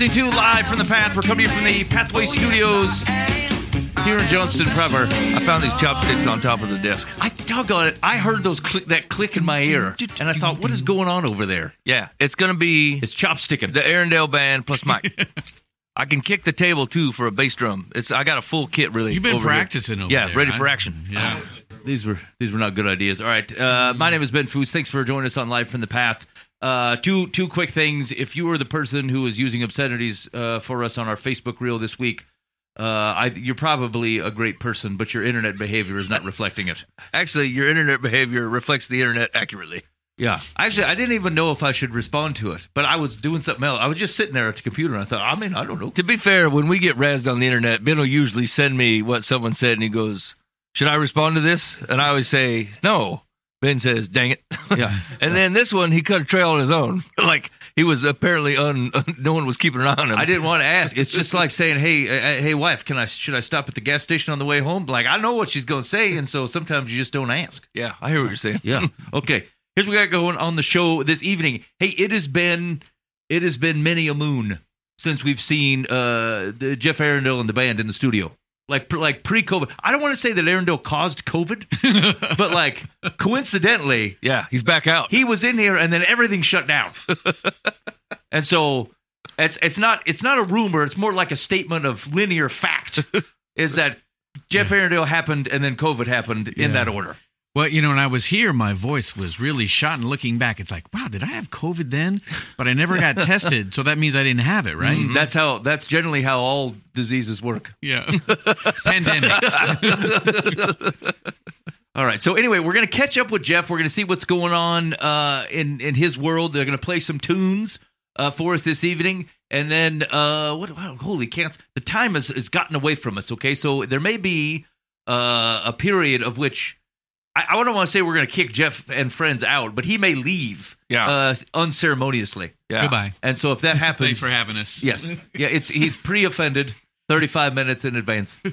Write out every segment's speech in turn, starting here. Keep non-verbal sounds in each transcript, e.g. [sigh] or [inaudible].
Listening to Live from the Path. We're coming from the Pathway Studios here in Johnston proper. I found these chopsticks on top of the desk. I doggone it. I heard those click, that click in my ear, and I thought, what is going on over there? Yeah, it's gonna be It's chopsticking. the Arrandale band plus Mike. [laughs] I can kick the table too for a bass drum. It's I got a full kit really. You've been over here. practicing over Yeah, there, ready huh? for action. Yeah. These were these were not good ideas. All right, uh, my name is Ben Foos. Thanks for joining us on Live from the Path. Uh, two two quick things. If you were the person who was using obscenities uh, for us on our Facebook reel this week, uh, I, you're probably a great person, but your internet behavior is not reflecting it. [laughs] Actually, your internet behavior reflects the internet accurately. Yeah, actually, I didn't even know if I should respond to it, but I was doing something else. I was just sitting there at the computer, and I thought, I mean, I don't know. To be fair, when we get razzed on the internet, Ben will usually send me what someone said, and he goes, "Should I respond to this?" And I always say, "No." Ben says, "Dang it!" [laughs] Yeah. and then this one, he cut a trail on his own. [laughs] like he was apparently un, no one was keeping an eye on him. I didn't want to ask. It's just like saying, "Hey, uh, hey, wife, can I should I stop at the gas station on the way home?" Like I know what she's going to say, and so sometimes you just don't ask. Yeah, I hear what you're saying. Yeah. [laughs] Okay. Here's what we got going on the show this evening. Hey, it has been it has been many a moon since we've seen uh the Jeff Arrandale and the band in the studio. Like like pre-COVID. I don't want to say that Arrandale caused COVID, [laughs] but like coincidentally, Yeah, he's back out. he was in here and then everything shut down. [laughs] and so it's it's not it's not a rumor, it's more like a statement of linear fact [laughs] is that Jeff Arrandale happened and then COVID happened in Yeah. that order. Well, you know, when I was here, my voice was really shot. And looking back, it's like, wow, did I have COVID then? But I never got [laughs] tested, so that means I didn't have it, right? Mm, That's how. That's generally how all diseases work. Yeah. [laughs] Pandemics. [laughs] All right. So anyway, we're gonna catch up with Jeff. We're gonna see what's going on uh, in in his world. They're gonna play some tunes uh, for us this evening, and then uh, what? Wow, holy cats! The time has, has gotten away from us. Okay, so there may be uh, a period of which I, I don't want to say we're gonna kick Jeff and friends out, but he may leave Yeah. uh, unceremoniously. yeah. Goodbye. And so if that happens, Thanks for having us. Yes. Yeah, it's he's pre-offended 35 minutes in advance. [laughs]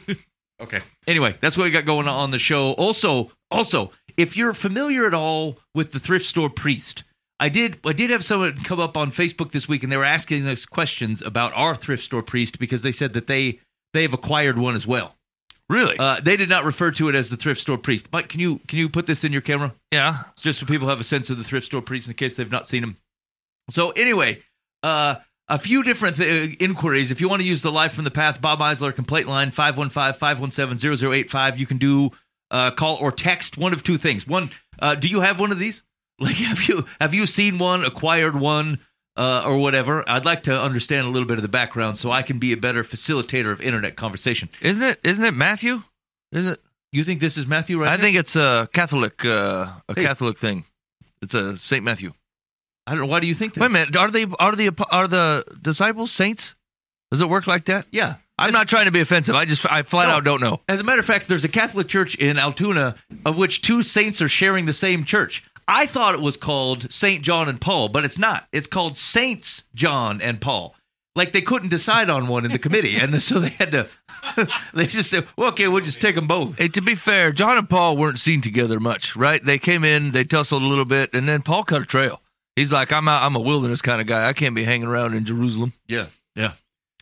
Okay. Anyway, that's what we got going on the show. Also, also, if you're familiar at all with the thrift store priest, I did I did have someone come up on Facebook this week and they were asking us questions about our thrift store priest because they said that they they've acquired one as well. Really? Uh, they did not refer to it as the thrift store priest. Mike, can you can you put this in your camera? yeah. It's just so people have a sense of the thrift store priest in case they've not seen him. So anyway, uh, a few different th- inquiries. If you want to use the Live from the Path Bob Eisler complaint line 515-517-0085, you can do uh, call or text one of two things. One, uh, do you have one of these? [laughs] Like have you have you seen one, acquired one, uh, or whatever? I'd like to understand a little bit of the background so I can be a better facilitator of internet conversation. Isn't it? Isn't it Matthew? Is it? You think this is Matthew right I here? think it's a Catholic, uh, a Hey. Catholic thing. It's a Saint Matthew. I don't know. Why do you think that? Wait a minute. Are they? Are the? Are the disciples saints? Does it work like that? Yeah. I'm not trying to be offensive. I just, I flat No. out don't know. As a matter of fact, there's a Catholic church in Altoona of which two saints are sharing the same church. I thought it was called Saint John and Paul, but it's not. It's called Saints John and Paul. Like they couldn't decide on one in the committee, and [laughs] so they had to. [laughs] they just said, well, "Okay, we'll just take them both." Hey, to be fair, John and Paul weren't seen together much, right? They came in, they tussled a little bit, and then Paul cut a trail. He's like, I'm out, I'm a wilderness kind of guy. I can't be hanging around in Jerusalem. Yeah,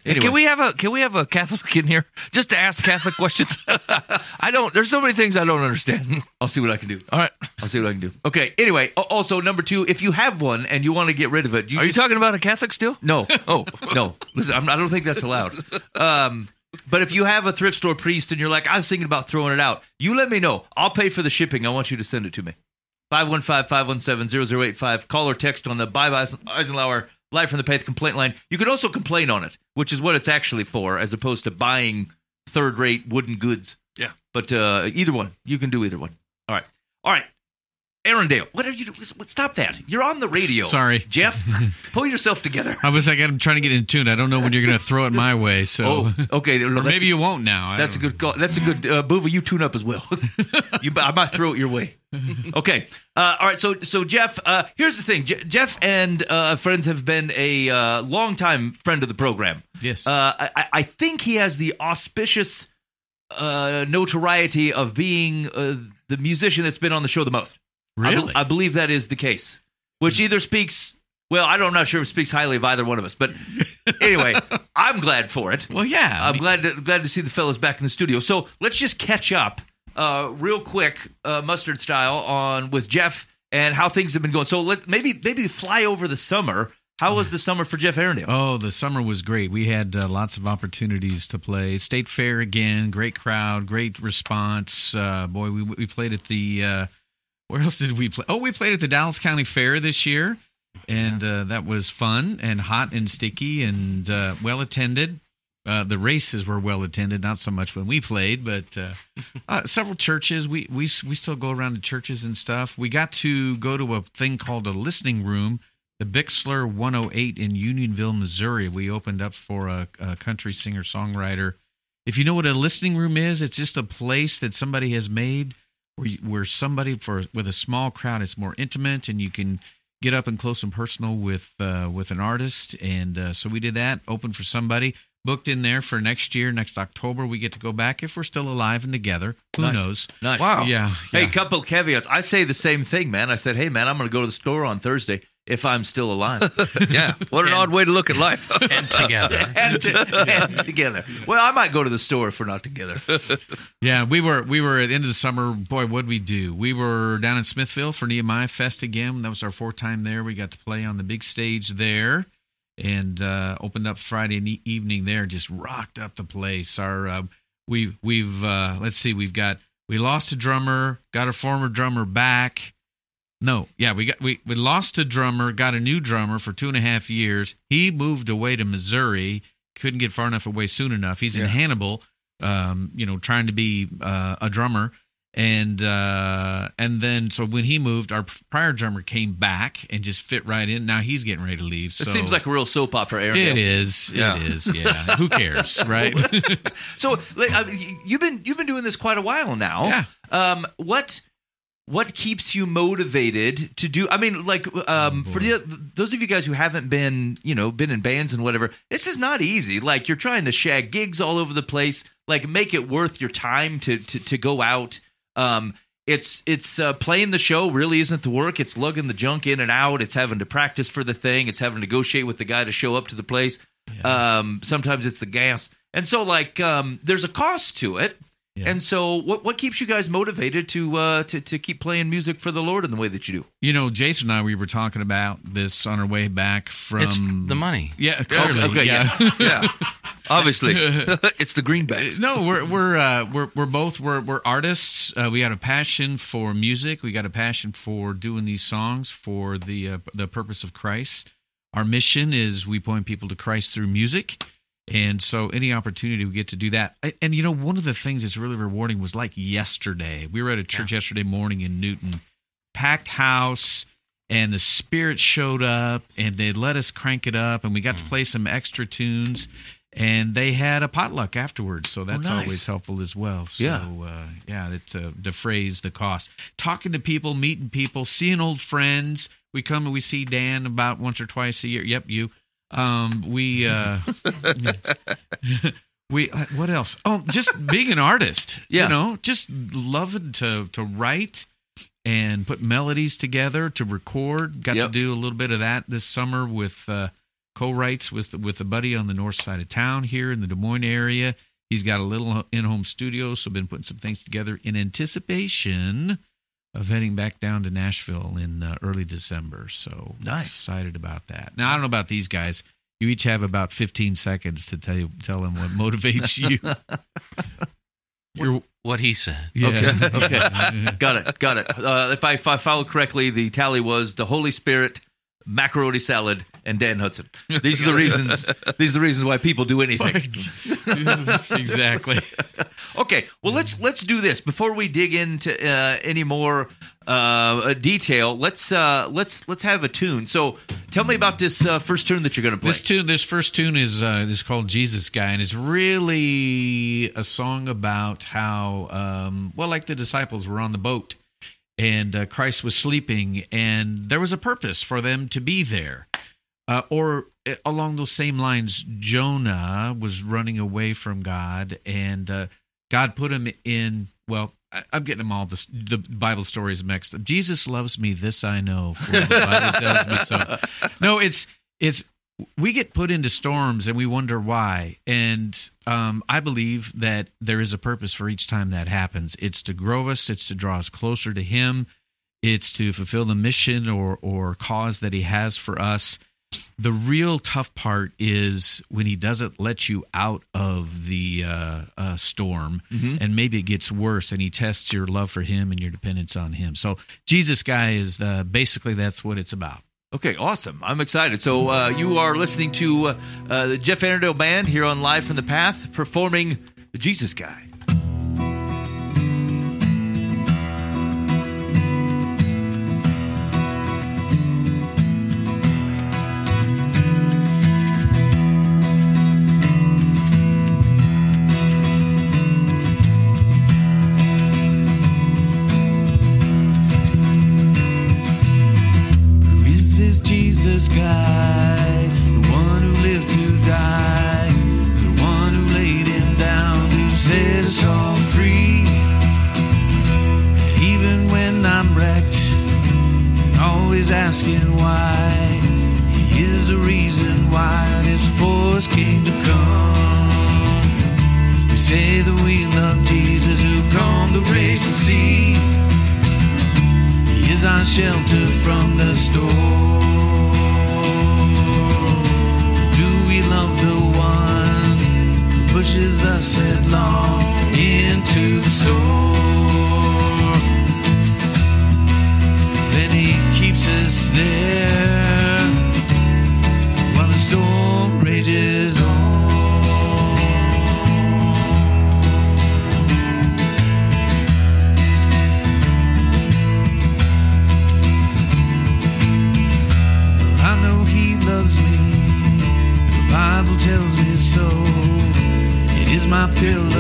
Anyway, Can we have a can we have a Catholic in here just to ask Catholic questions? [laughs] I don't. There's so many things I don't understand. I'll see what I can do. All right, I'll see what I can do. Okay. Anyway, also number two, if you have one and you want to get rid of it, you are you talking about a Catholic still? No. [laughs] Oh, no. Listen, I'm, I don't think that's allowed. Um, but if you have a thrift store priest and you're like, I was thinking about throwing it out, you let me know. I'll pay for the shipping. I want you to send it to me. 515-517-0085. Call or text on the Eisen- Eisenhower Live from the Path complaint line. You can also complain on it, which is what it's actually for, as opposed to buying third-rate wooden goods. Yeah. But uh, either one. You can do either one. All right. All right. Arrandale, what are you doing? Stop that. You're on the radio. Sorry. Jeff, [laughs] pull yourself together. I was like, I'm trying to get in tune. I don't know when you're going to throw it my way. So, Oh, okay. or maybe you won't now. That's a good call. That's a good uh, Boova. You tune up as well. [laughs] you, I might throw it your way. [laughs] Okay. Uh, all right. So, so Jeff. Uh, here's the thing. Je- Jeff and uh, friends have been a uh, longtime friend of the program. Yes. Uh, I, I think he has the auspicious uh, notoriety of being uh, the musician that's been on the show the most. I, really? I believe that is the case, which either speaks Well, I don't, I'm not sure if it speaks highly of either one of us, but anyway, [laughs] I'm glad for it. Well, yeah. I I'm mean, glad to, glad to see the fellas back in the studio. So let's just catch up, uh, real quick, uh, mustard style, on with Jeff and how things have been going. So let maybe maybe fly over the summer. How was the summer for Jeff Arrandale? Oh, the summer was great. We had uh, lots of opportunities to play. State Fair again, great crowd, great response. Uh, boy, we we played at the uh, where else did we play? Oh, we played at the Dallas County Fair this year, and uh, that was fun and hot and sticky and uh, well attended. Uh, the races were well attended, not so much when we played, but uh, [laughs] uh, several churches. We we we still go around to churches and stuff. We got to go to a thing called a listening room the Bixler 108 in Unionville, Missouri. We opened up for a, a country singer songwriter. If you know what a listening room is, it's just a place that somebody has made where where somebody for with a small crowd, it's more intimate and you can get up and close and personal with uh, with an artist. And uh, so we did that. Open for somebody. Booked in there for next year, next October. We get to go back if we're still alive and together. Who Nice. knows? Nice. Wow. Yeah. Hey, couple caveats. I say the same thing, man. I said, hey, man, I'm going to go to the store on Thursday if I'm still alive. Yeah. What an [laughs] And- odd way to look at life. [laughs] and together. [laughs] and, to- and together. Well, I might go to the store if we're not together. Yeah, we were we were at the end of the summer. Boy, what'd we do? We were down in Smithville for Nehemiah Fest again. That was our fourth time there. We got to play on the big stage there, and uh, opened up Friday evening there. Just rocked up the place. Our uh, we've we've uh, let's see, we've got we lost a drummer, got a former drummer back. No, yeah, we got we we lost a drummer, got a new drummer for two and a half years. He moved away to Missouri, couldn't get far enough away soon enough. He's Yeah. in Hannibal, um, you know, trying to be uh, a drummer, and uh, and then so when he moved, our prior drummer came back and just fit right in. Now he's getting ready to leave. So. It seems like a real soap opera, Aaron. it is. Yeah. It is. Yeah. Who cares, [laughs] right? So like, uh, you've been you've been doing this quite a while now. Yeah. Um, what what keeps you motivated to do? I mean, like, um, Oh, for the those of you guys who haven't been, you know, been in bands and whatever, this is not easy. Like, you're trying to shag gigs all over the place. Like, make it worth your time to to to go out. Um, it's it's uh, playing the show really isn't the work. It's lugging the junk in and out. It's having to practice for the thing. It's having to negotiate with the guy to show up to the place. Um, sometimes it's the gas, and so like um, there's a cost to it. Yeah. And so, what what keeps you guys motivated to uh, to to keep playing music for the Lord in the way that you do? You know, Jason and I, we were talking about this on our way back from It's the money. Yeah, clearly. okay, yeah. yeah. [laughs] Obviously. [laughs] it's the greenbacks. no, we're we're uh, we're we're both we're we're artists. Uh, we got a passion for music. We got a passion for doing these songs for the uh, the purpose of Christ. Our mission is we point people to Christ through music, and so any opportunity we get to do that. And, you know, one of the things that's really rewarding was like yesterday. We were at a church yesterday morning in Newton, packed house. And the spirit showed up, and they let us crank it up, and we got to play some extra tunes and they had a potluck afterwards, so that's nice. always helpful as well. So, Yeah. uh, yeah, it uh, defrays the cost. Talking to people, meeting people, seeing old friends. We come and we see Dan about once or twice a year. Yep, you. Um, we uh, [laughs] we uh, what else? Oh, just being an artist. Yeah. you know, just loving to to write and put melodies together to record. Got Yep. to do a little bit of that this summer with uh, co-writes with with a buddy on the north side of town here in the Des Moines area. He's got a little in-home studio, so been putting some things together in anticipation of heading back down to Nashville in uh, early December. So Nice. excited about that. Now I don't know about these guys. You each have about 15 seconds to tell you tell them what motivates you. [laughs] [laughs] You're, What he said. yeah. Okay, [laughs] okay. Got it, got it. Uh, if I if I followed correctly, the tally was the Holy Spirit, macaroni salad, and Dan Hudson. [laughs] These are the reasons. These are the reasons why people do anything. [laughs] exactly. Okay, well let's let's do this before we dig into uh, any more uh, detail. Let's uh, let's let's have a tune. So tell me about this uh, first tune that you're going to play. This tune, this first tune is uh, is called Jesus Guy, and it's really a song about how, um, well, like the disciples were on the boat, and uh, Christ was sleeping, and there was a purpose for them to be there. Uh, or uh, along those same lines, Jonah was running away from God, and uh, God put him in. Well, I, I'm getting them all the, the Bible stories mixed up. Jesus loves me, this I know, for the Bible tells me so. [laughs] No, it's it's we get put into storms and we wonder why. And um, I believe that there is a purpose for each time that happens. It's to grow us. It's to draw us closer to Him. It's to fulfill the mission or or cause that He has for us. The real tough part is when He doesn't let you out of the uh, uh, storm, Mhm. and maybe it gets worse, and He tests your love for Him and your dependence on Him. So Jesus, guy, is uh, basically that's what it's about. Okay, awesome. I'm excited. So uh, you are listening to uh, uh, the Jeff Arrandale Band here on Live from the Path performing the Jesus Guy. It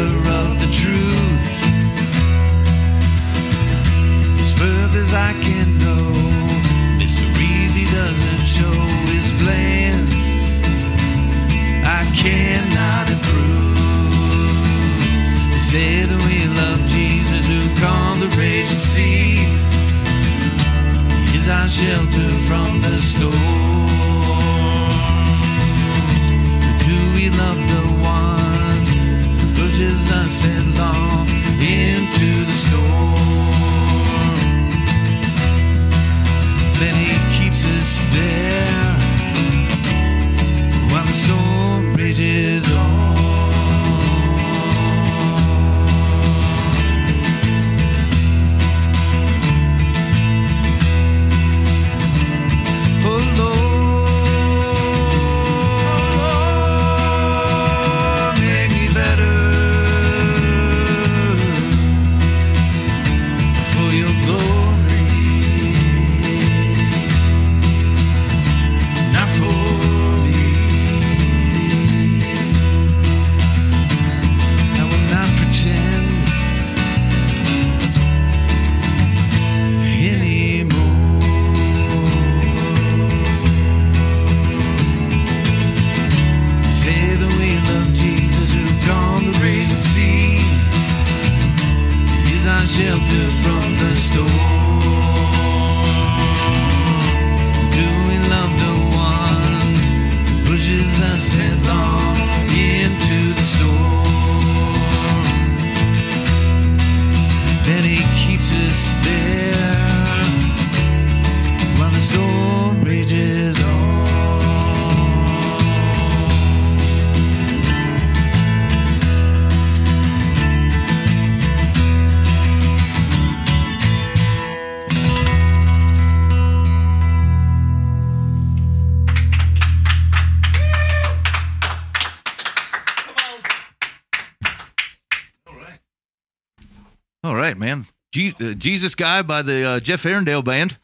Jesus Guy by the uh, Jeff Arrandale Band.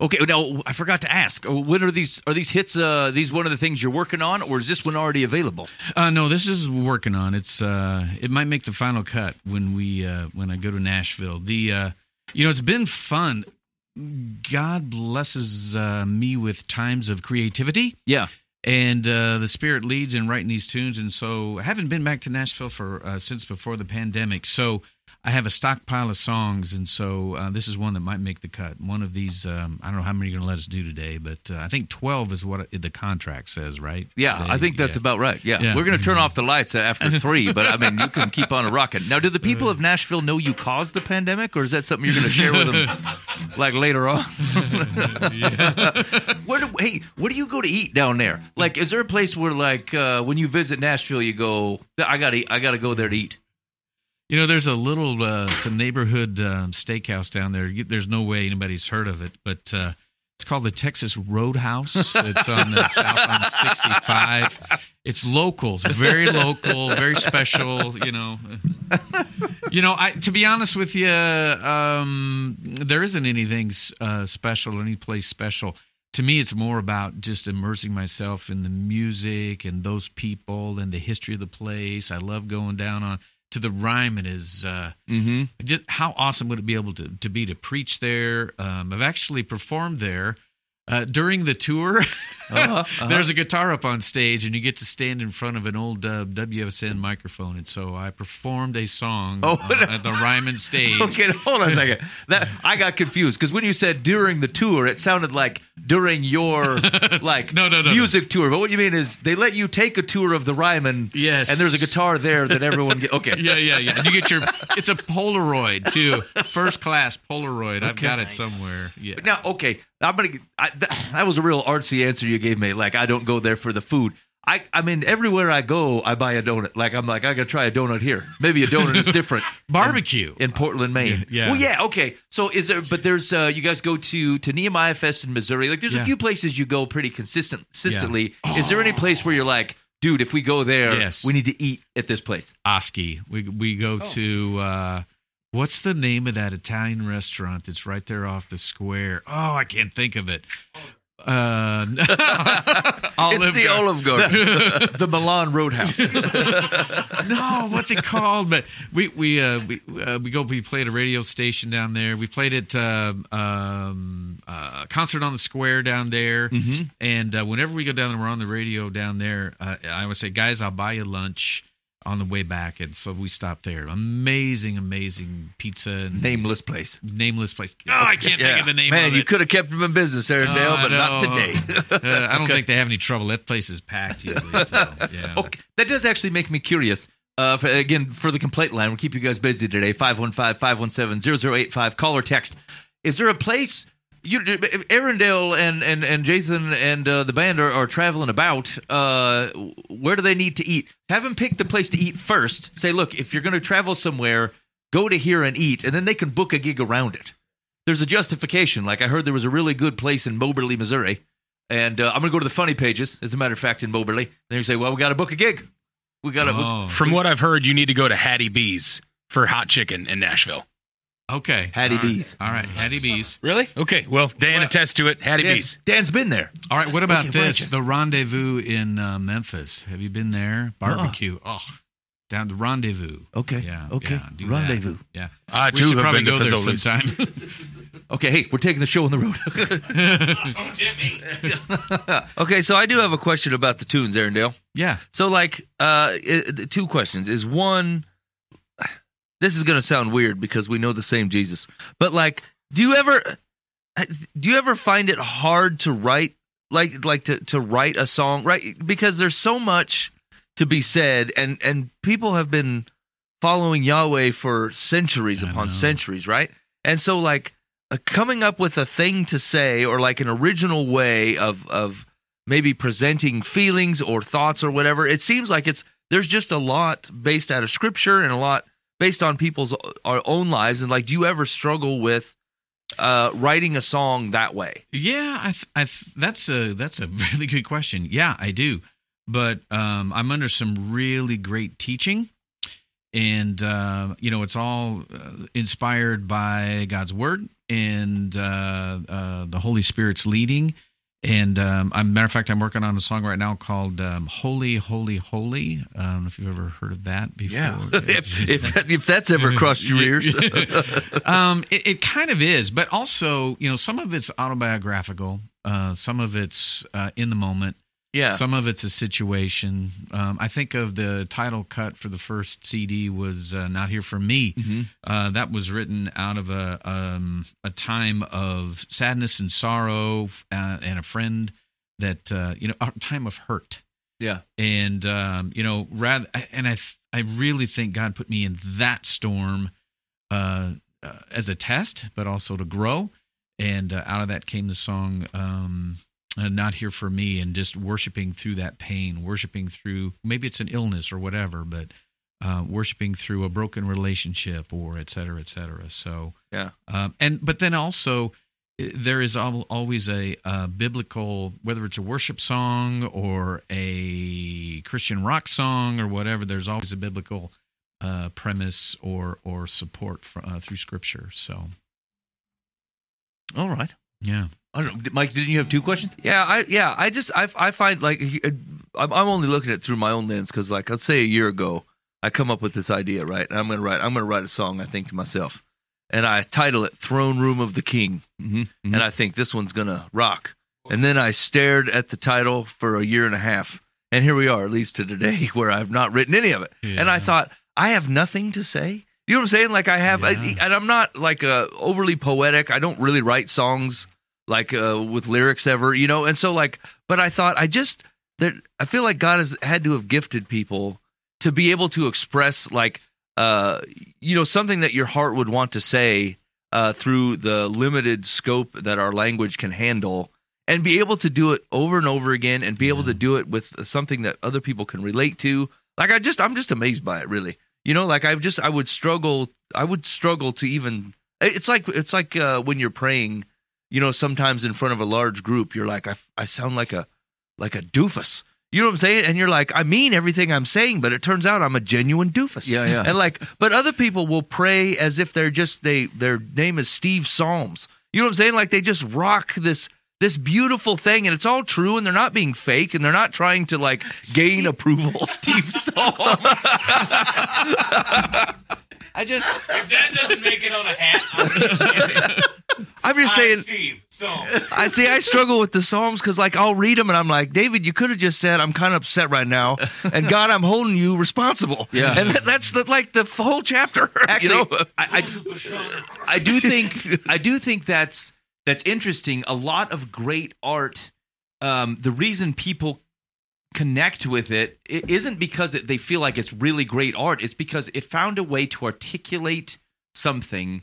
Okay, now I forgot to ask. uh, When are these? Are these hits? Uh, these one of the things you're working on, or is this one already available? Uh, no, this is working on. It's uh, it might make the final cut when we uh, when I go to Nashville. The uh, you know it's been fun. God blesses uh, me with times of creativity, Yeah. and uh, the Spirit leads in writing these tunes. And so I haven't been back to Nashville for uh, since before the pandemic. So I have a stockpile of songs, and so uh, this is one that might make the cut. One of these, um, I don't know how many you're going to let us do today, but uh, I think 12 is what the contract says, right? Yeah, Today, I think that's yeah. about right. Yeah. Yeah. We're going to turn off the lights after three, but I mean, you can keep on a rocking. Now, do the people of Nashville know you caused the pandemic, or is that something you're going to share with them [laughs] like later on? [laughs] Where do, hey, what do you go to eat down there? Like, is there a place where, like, uh, when you visit Nashville, you go, I got to, I got to go there to eat? You know, there's a little, uh, it's a neighborhood um, steakhouse down there. There's no way anybody's heard of it, but uh, it's called the Texas Roadhouse. It's on the [laughs] south on 65. It's locals, very local, very special. You know, you know. I to be honest with you, um, there isn't anything uh, special, any place special. To me, it's more about just immersing myself in the music and those people and the history of the place. I love going down on to the and is uh, Mm-hmm. just how awesome would it be able to, to be to preach there? Um, I've actually performed there uh, during the tour. [laughs] Uh-huh, [laughs] uh-huh. There's a guitar up on stage, and you get to stand in front of an old uh, WSM microphone. And so I performed a song Oh, uh, at the Ryman [laughs] stage. Okay, hold on a second. That I got confused because when you said during the tour, it sounded like during your [laughs] like No, no, no, no. music tour. But what you mean is they let you take a tour of the Ryman. Yes. And there's a guitar there that everyone get. Okay. Yeah, yeah, yeah. And you get your it's a Polaroid too, first class Polaroid. I've got it somewhere. Yeah. Now, okay, I'm gonna. I, that, that was a real artsy answer you gave me. Like, I don't go there for the food. I, I mean, everywhere I go, I buy a donut. Like, I'm like, I gotta try a donut here. Maybe a donut is different [laughs] Barbecue. in Portland, Maine. Yeah. Well, yeah. Okay. So, is there? But there's. uh You guys go to to Nehemiah Fest in Missouri. Like, there's a few places you go pretty consistent, consistently. Is there any place where you're like, dude, if we go there, Yes. we need to eat at this place? Oski. We we go to uh what's the name of that Italian restaurant that's right there off the square? Oh, I can't think of it. Uh [laughs] it's the Olive Garden. [laughs] the Milan Roadhouse. [laughs] no, what's it called? But we we uh, we uh, we go. We play at a radio station down there. We played at um, um, uh, concert on the square down there. mm-hmm. And uh, whenever we go down there, we're on the radio down there. Uh, I would say, guys, I'll buy you lunch on the way back. And so we stopped there. Amazing, amazing pizza and Nameless place. nameless place. Oh, I can't think of the name Man, of you could have kept him in business, Aaron Oh, Dale, I but not today. [laughs] Uh, I don't think they have any trouble. That place is packed usually. So, [laughs] yeah. Okay, that does actually make me curious. Uh, for, again, for the complaint line, we'll keep you guys busy today. 515-517-0085. Call or text. Is there a place you, Arrandale and and and Jason and uh, the band are, are traveling about? Uh, where do they need to eat? Have them pick the place to eat first. Say, look, if you're going to travel somewhere, go to here and eat, and then they can book a gig around it. There's a justification. Like I heard there was a really good place in Moberly, Missouri. And uh, I'm going to go to the funny pages, as a matter of fact, in Moberly. Then you say, well, we got to book a gig. We got to. Oh, From what I've heard, you need to go to Hattie B's for hot chicken in Nashville. Okay. Hattie All right. B's. All right. Hattie B's. Really? Okay. Well, Dan attests to it. Hattie Dan's, B's. Dan's been there. All right, what about Okay, this? righteous. The rendezvous in uh, Memphis. Have you been there? Barbecue. Oh, down the rendezvous. Okay. Yeah. Okay. yeah, do that. Rendezvous. Yeah. I We too should have probably been to go there Fazoli's. sometime. [laughs] Okay, hey, we're taking the show on the road. [laughs] okay, so I do have a question about the tunes, Arrandale. yeah. So, like, uh, it, two questions. Is one, this is going to sound weird because we know the same Jesus, but like, do you ever, do you ever find it hard to write, like, like to to write a song, right? Because there's so much to be said, and and people have been following Yahweh for centuries I upon know. centuries, right? And so, like, uh, coming up with a thing to say or like an original way of of maybe presenting feelings or thoughts or whatever. It seems like it's there's just a lot based out of scripture and a lot based on people's our own lives. And like, do you ever struggle with uh, writing a song that way? Yeah, I, th- I th- that's a that's a [laughs] really good question. Yeah, I do, but um, I'm under some really great teaching, and uh, you know it's all uh, inspired by God's word and uh, uh, the Holy Spirit's leading. And um, I'm matter of fact, I'm working on a song right now called um, "Holy, Holy, Holy." I don't know if you've ever heard of that before. [laughs] if, [laughs] if, that- if that's ever crossed your ears. [laughs] um, it, it kind of is, but also, you know, some of it's autobiographical, uh, some of it's uh, in the moment. Yeah. Some of it's a situation. Um, I think of the title cut for the first CD was uh, "Not Here for Me." Mm-hmm. Uh, that was written out of a um, a time of sadness and sorrow, uh, and a friend that uh, you know, a time of hurt. Yeah. and um, you know, rather, and I I really think God put me in that storm uh, uh, as a test, but also to grow. And uh, out of that came the song um, uh, "Not Here for Me," and just worshiping through that pain, worshiping through maybe it's an illness or whatever, but uh, worshiping through a broken relationship or et cetera, et cetera. So Yeah. um, and but then also there is always a, uh biblical whether it's a worship song or a Christian rock song or whatever. There's always a biblical uh, premise or or support fr- uh, through Scripture. So All right. Yeah, I don't know. Mike, didn't you have two questions? Yeah, I yeah, I just I I find like uh, I'm I'm only looking at it through my own lens because like let's say a year ago I come up with this idea right, and I'm gonna write I'm gonna write a song I think to myself, and I title it "Throne Room of the King," Mm-hmm. and I think this one's gonna rock, and then I stared at the title for a year and a half, and here we are, at least to today, [laughs] where I've not written any of it, and I thought I have nothing to say. You know what I'm saying? Like I have, I, and I'm not like uh, overly poetic. I don't really write songs like uh, with lyrics ever, you know. And so like, but I thought I just that I feel like God has had to have gifted people to be able to express like uh you know something that your heart would want to say uh through the limited scope that our language can handle and be able to do it over and over again and be able to do it with something that other people can relate to like i just i'm just amazed by it really you know like i just i would struggle i would struggle to even it's like it's like uh when you're praying you know sometimes in front of a large group you're like i, I sound like a like a doofus. You know what i'm saying? And you're like i mean everything i'm saying but it turns out i'm a genuine doofus. Yeah, yeah. and like but other people will pray as if they're just they their name is steve psalms you know what i'm saying? Like they just rock this this beautiful thing and it's all true and they're not being fake and they're not trying to like gain approval steve psalms i just If that doesn't make it on a hat, i'm just saying Steve. So I see. I struggle with the Psalms because, like, I'll read them and I'm like, David, you could have just said, "I'm kind of upset right now," and [laughs] God, I'm holding you responsible. Yeah. and that, that's the, like the whole chapter. [laughs] Actually, you know? I, I, I do think I do think that's that's interesting. A lot of great art. Um, the reason people connect with it, it isn't because it, they feel like it's really great art. It's because it found a way to articulate something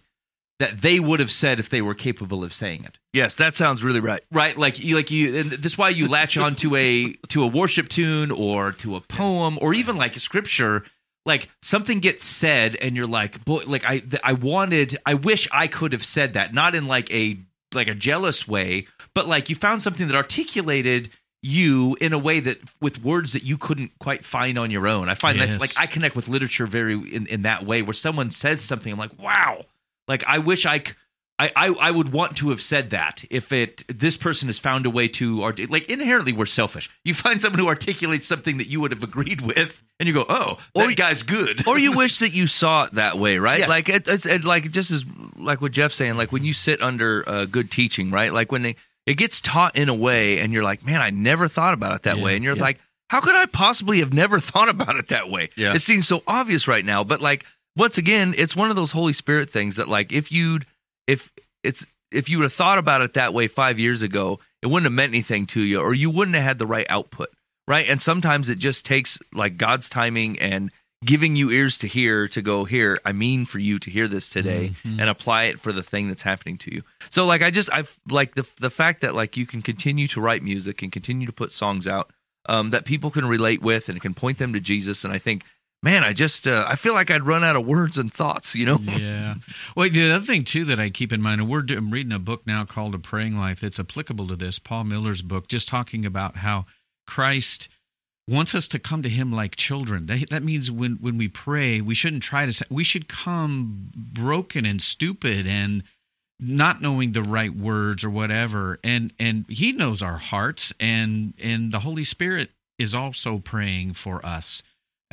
that they would have said if they were capable of saying it. yes, that sounds really right. Right, like you, like you. And this why you latch onto a to a worship tune or to a poem or even like a scripture. Like something gets said, and you're like, boy, like I, th- I wanted, I wish I could have said that, not in like a like a jealous way, but like you found something that articulated you in a way that with words that you couldn't quite find on your own. I find that's like I connect with literature very in in that way, where someone says something, I'm like, wow, like I wish I. c- I, I, I would want to have said that if it this person has found a way to art like inherently we're selfish. You find someone who articulates something that you would have agreed with, and you go, "Oh, that Or- guy's good." Or you wish that you saw it that way, right? Yes. Like it, it's it, like just as like what Jeff's saying, like when you sit under uh, good teaching, right? Like when they it gets taught in a way, and you're like, man, I never thought about it that Yeah, way, and you're yeah. like, how could I possibly have never [laughs] thought about it that way? Yeah. It seems so obvious right now, but like once again, it's one of those Holy Spirit things that like if you'd if it's if you would have thought about it that way five years ago, it wouldn't have meant anything to you, or you wouldn't have had the right output, right? And sometimes it just takes like God's timing and giving you ears to hear to go here. I mean, for you to hear this today Mhm. and apply it for the thing that's happening to you. So, like, I just I've like the the fact that like you can continue to write music and continue to put songs out um, that people can relate with and can point them to Jesus. And I think, man, I just uh, I feel like I'd run out of words and thoughts, you know? yeah. Well, the other thing too that I keep in mind, and we're I'm reading a book now called A Praying Life that's applicable to this. Paul Miller's book, just talking about how Christ wants us to come to Him like children. That, that means when when we pray, we shouldn't try to. We should come broken and stupid and not knowing the right words or whatever. And and He knows our hearts, and and the Holy Spirit is also praying for us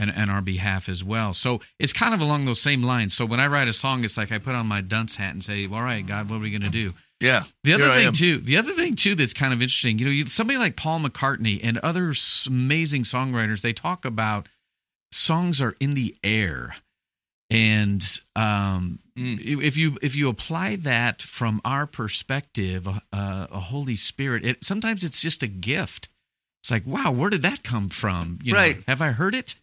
and, and our behalf as well. So it's kind of along those same lines. So when I write a song, it's like I put on my dunce hat and say, "All right, God, what are we going to do?" Yeah. The other thing too, the other thing too that's kind of interesting, you know, you, somebody like Paul McCartney and other amazing songwriters, they talk about songs are in the air, and um, Mm. if you if you apply that from our perspective, uh, a Holy Spirit, it sometimes it's just a gift. It's like, wow, where did that come from? You know, Right. have I heard it?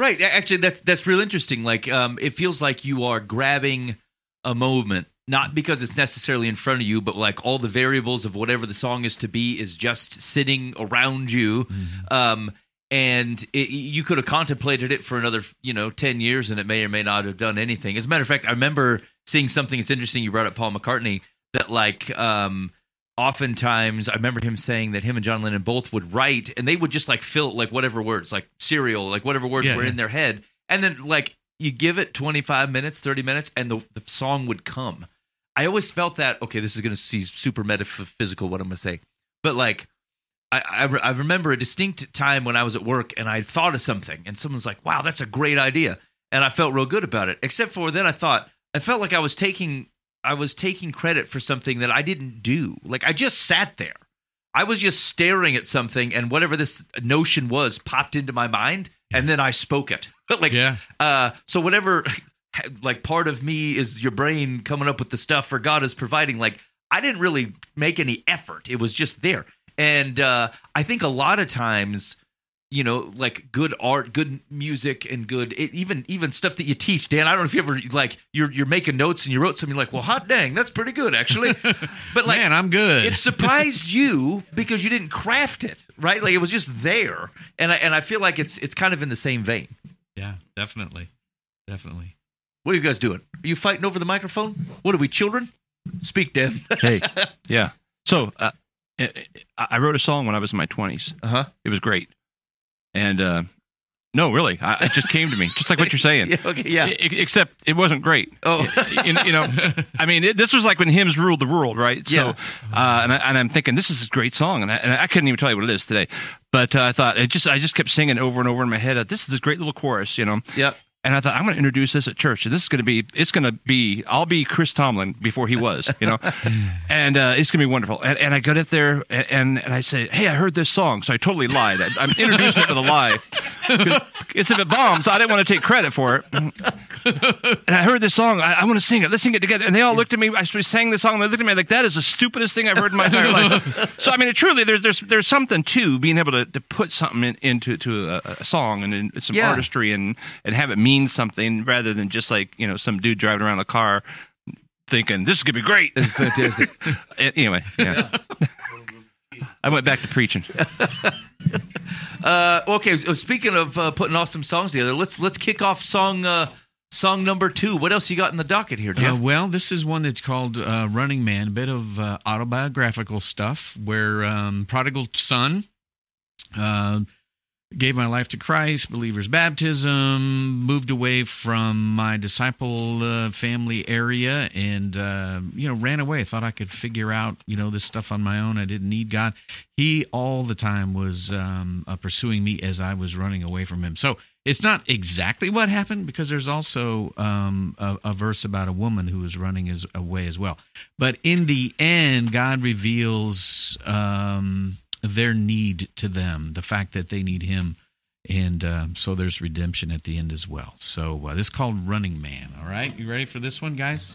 Right. Actually, that's that's real interesting. Like, um, it feels like you are grabbing a moment, not because it's necessarily in front of you, but like all the variables of whatever the song is to be is just sitting around you. Um, and it, you could have contemplated it for another, you know, ten years, and it may or may not have done anything. As a matter of fact, I remember seeing something that's interesting. You brought up Paul McCartney that like um oftentimes I remember him saying that him and John Lennon both would write and they would just like fill like whatever words, like cereal, like whatever words Yeah, were yeah. in their head. And then like you give it 25 minutes, 30 minutes, and the, the song would come. I always felt that, okay, this is going to see super metaphysical, what I'm going to say. But like, I, I, re- I remember a distinct time when I was at work and I thought of something and someone's like, wow, that's a great idea. And I felt real good about it. Except for then I thought, I felt like I was taking I was taking credit for something that I didn't do. Like I just sat there. I was just staring at something and whatever this notion was popped into my mind and then I spoke it. [laughs] like Yeah. uh so whatever [laughs] like part of me is your brain coming up with the stuff for God is providing like I didn't really make any effort. It was just there. And uh I think a lot of times you know like good art good music and good it, even even stuff that you teach. Dan i don't know if you ever like you're you're making notes and you wrote something like well hot dang that's pretty good actually. [laughs] But like Man, I'm good. it surprised [laughs] you because you didn't craft it right? Like it was just there. And i and i feel like it's it's kind of in the same vein. Yeah, definitely, definitely. what are you guys doing? Are you fighting over the microphone? What are we children? Speak dan. [laughs] Hey, yeah. So uh, I I wrote a song when I was in my 20s. uh-huh. It was great. And uh, no, really, I, it just came to me, just like what you're saying. [laughs] yeah okay yeah I- except it wasn't great. oh you, you know, I mean, it, this was like when hymns ruled the world, right? So, Yeah. uh, and, I, and I'm thinking this is a great song, and I, and I couldn't even tell you what it is today, but uh, I thought it just I just kept singing over and over in my head. uh, This is a great little chorus, you know. yeah And I thought I'm going to introduce this at church. And this is going to be it's going to be I'll be Chris Tomlin before he was, you know, [laughs] and uh, it's going to be wonderful. And, and I got it there and, and and I said, hey, I heard this song, so I totally lied. I, I'm introducing it with a lie. It's if it bombs, I didn't want to take credit for it. And I heard this song. I, I want to sing it. Let's sing it together. And they all looked at me. I sang the song. And they looked at me like that is the stupidest thing I've heard in my entire life. So I mean, truly, there's there's there's something to being able to, to put something in, into to a, a song and in, some Yeah. artistry and and have it mean something rather than just like you know some dude driving around a car thinking this is gonna be great. it's fantastic [laughs] anyway, yeah. [laughs] I went back to preaching. [laughs] Uh, okay. So speaking of uh, putting awesome songs together, let's let's kick off song uh, song number two. What else you got in the docket here, Jeff? Uh, well, this is one that's called uh, Running Man, a bit of uh, autobiographical stuff where um, prodigal son uh, gave my life to Christ, believer's baptism, moved away from my disciple uh, family area, and uh, you know ran away. Thought I could figure out you know this stuff on my own. I didn't need God. He all the time was um, uh, pursuing me as I was running away from him. So it's not exactly what happened because there's also um, a, a verse about a woman who was running as, away as well. But in the end, God reveals um, their need to them, the fact that they need Him. And uh, so there's redemption at the end as well. So uh, this is called Running Man. All right. You ready for this one, guys?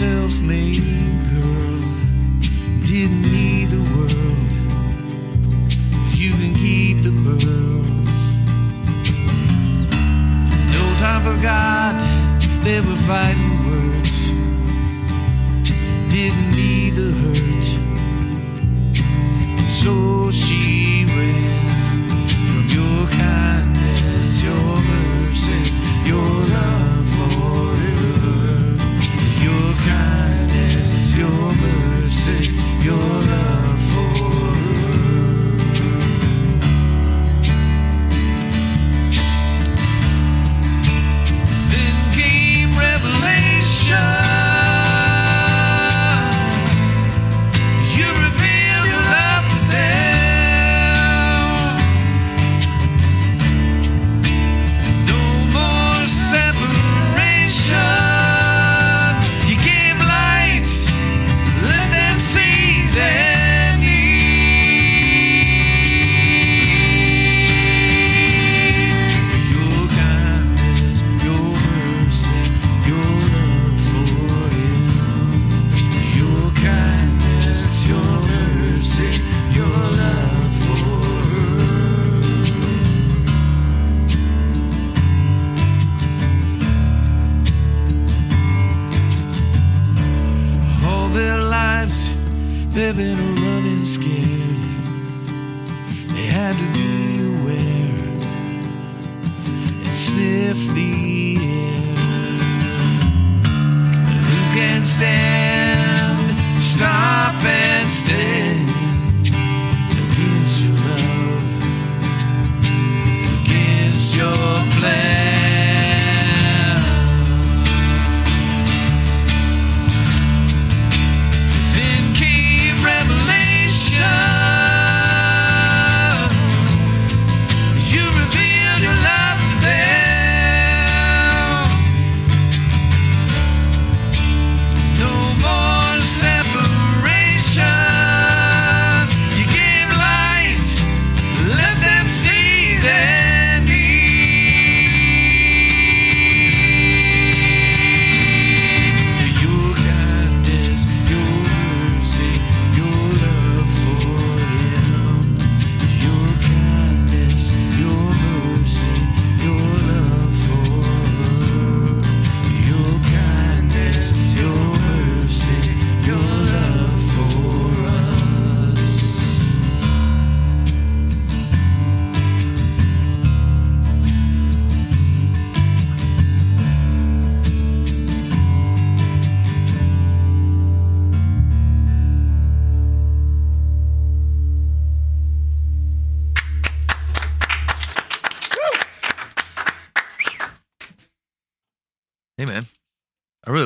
Self-made girl.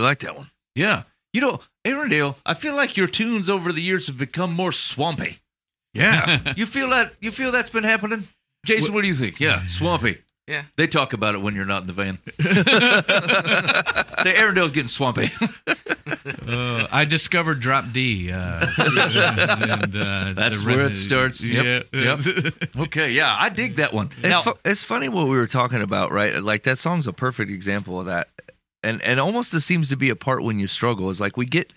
Like that one. Yeah. You know, Arrandale, I feel like your tunes over the years have become more swampy. Yeah. [laughs] You feel that? You feel that's been happening? Jason, what, do you think? Yeah, [laughs] swampy. Yeah. They talk about it when you're not in the van. [laughs] Say Arrandale's getting swampy. Uh, I discovered Drop D. Uh, and, uh, That's where it starts. Yep, Yeah. okay, yeah, I dig that one. It's, Now, fu- it's funny what we were talking about, right? Like that song's a perfect example of that, and and almost it seems to be a part when you struggle. Is like we get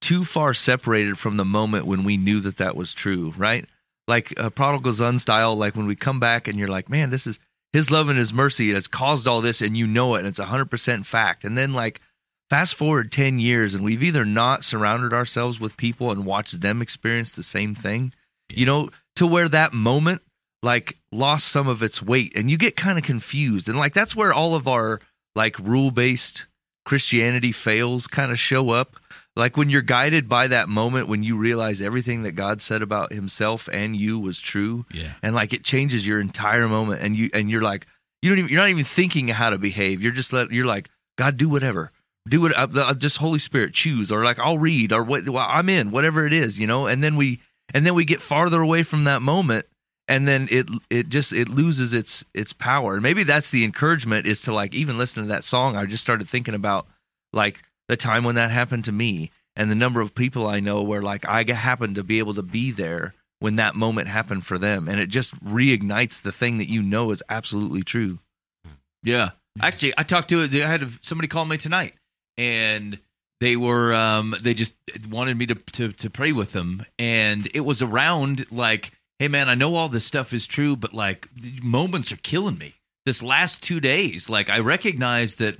too far separated from the moment when we knew that that was true, right? Like a prodigal son style. Like when we come back and you're like, man, this is His love and His mercy has caused all this, and you know it, and it's hundred percent fact. And then like fast forward 10 years and we've either not surrounded ourselves with people and watched them experience the same thing you know to where that moment like lost some of its weight and you get kind of confused and like that's where all of our like rule based christianity fails kind of show up. Like when you're guided by that moment when you realize everything that god said about himself and you was true Yeah. and like it changes your entire moment and you and you're like you don't even you're not even thinking how to behave. You're just let you're like god do whatever. Do what uh, uh, just holy spirit choose or like i'll read or what well, i'm in whatever it is you know? And then we and then we get farther away from that moment and then it it just it loses its its power. And maybe that's the encouragement is to like even listen to that song i just started thinking about like the time when that happened to me and the number of people i know where like i happened to be able to be there when that moment happened for them. And it just reignites the thing that you know is absolutely true. Yeah. Actually, I talked to I had somebody call me tonight, and they were um, they just wanted me to, to to pray with them, and it was around like, hey man, I know all this stuff is true, but like moments are killing me. This last two days, like I recognize that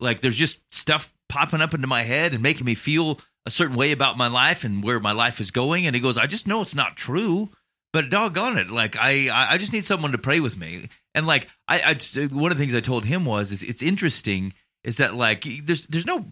like there's just stuff popping up into my head and making me feel a certain way about my life and where my life is going. And he goes, I just know it's not true, but doggone it, like I I just need someone to pray with me. And like I, I one of the things I told him was is it's interesting is that like there's there's no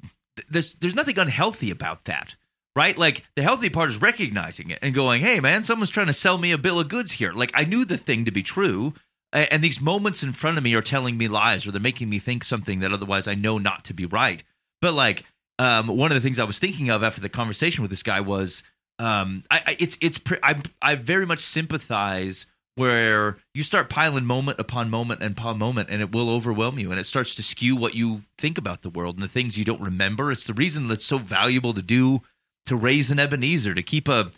there's there's nothing unhealthy about that. Right? Like the healthy part is recognizing it and going, "Hey man, someone's trying to sell me a bill of goods here." Like I knew the thing to be true, and these moments in front of me are telling me lies or they're making me think something that otherwise I know not to be right. But like um, one of the things I was thinking of after the conversation with this guy was um, I, I it's it's pre- I I very much sympathize where you start piling moment upon moment and upon moment and it will overwhelm you and it starts to skew what you think about the world and the things you don't remember it's the reason that's so valuable to do to raise an ebenezer to keep a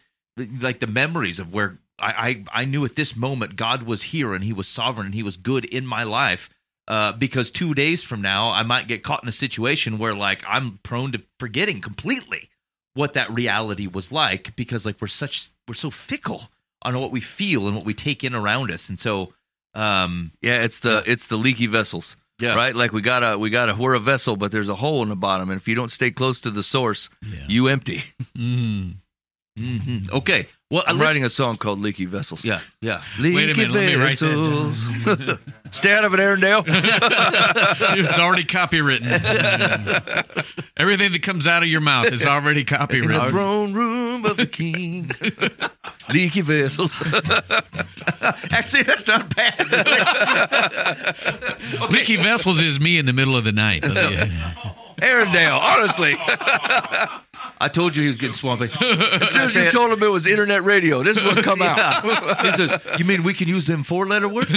like the memories of where I, I I knew at this moment God was here and He was sovereign and He was good in my life. Uh, because two days from now, I might get caught in a situation where like I'm prone to forgetting completely what that reality was like because like we're such we're so fickle on what we feel and what we take in around us, and so um Yeah, it's the it's the leaky vessels. Yeah Right? Like we got a we got a we're a vessel, but there's a hole in the bottom, and if you don't stay close to the source, Yeah. you empty. Mm. Hmm okay well I'm writing a song called Leaky Vessels. yeah yeah Leaky Wait a minute, let me write that down. vessels. [laughs] Stay out of it, Arrandale. [laughs] it's already copywritten. [laughs] Everything that comes out of your mouth is already In the copywritten. throne room of the king. Leaky vessels. actually that's not bad Leaky vessels is me in the middle of the night. Arrandale, honestly. I told you he was getting swampy [laughs] As soon as you told him it was internet radio, this would come [laughs] out. [laughs] he says, "You mean we can use them four-letter words?"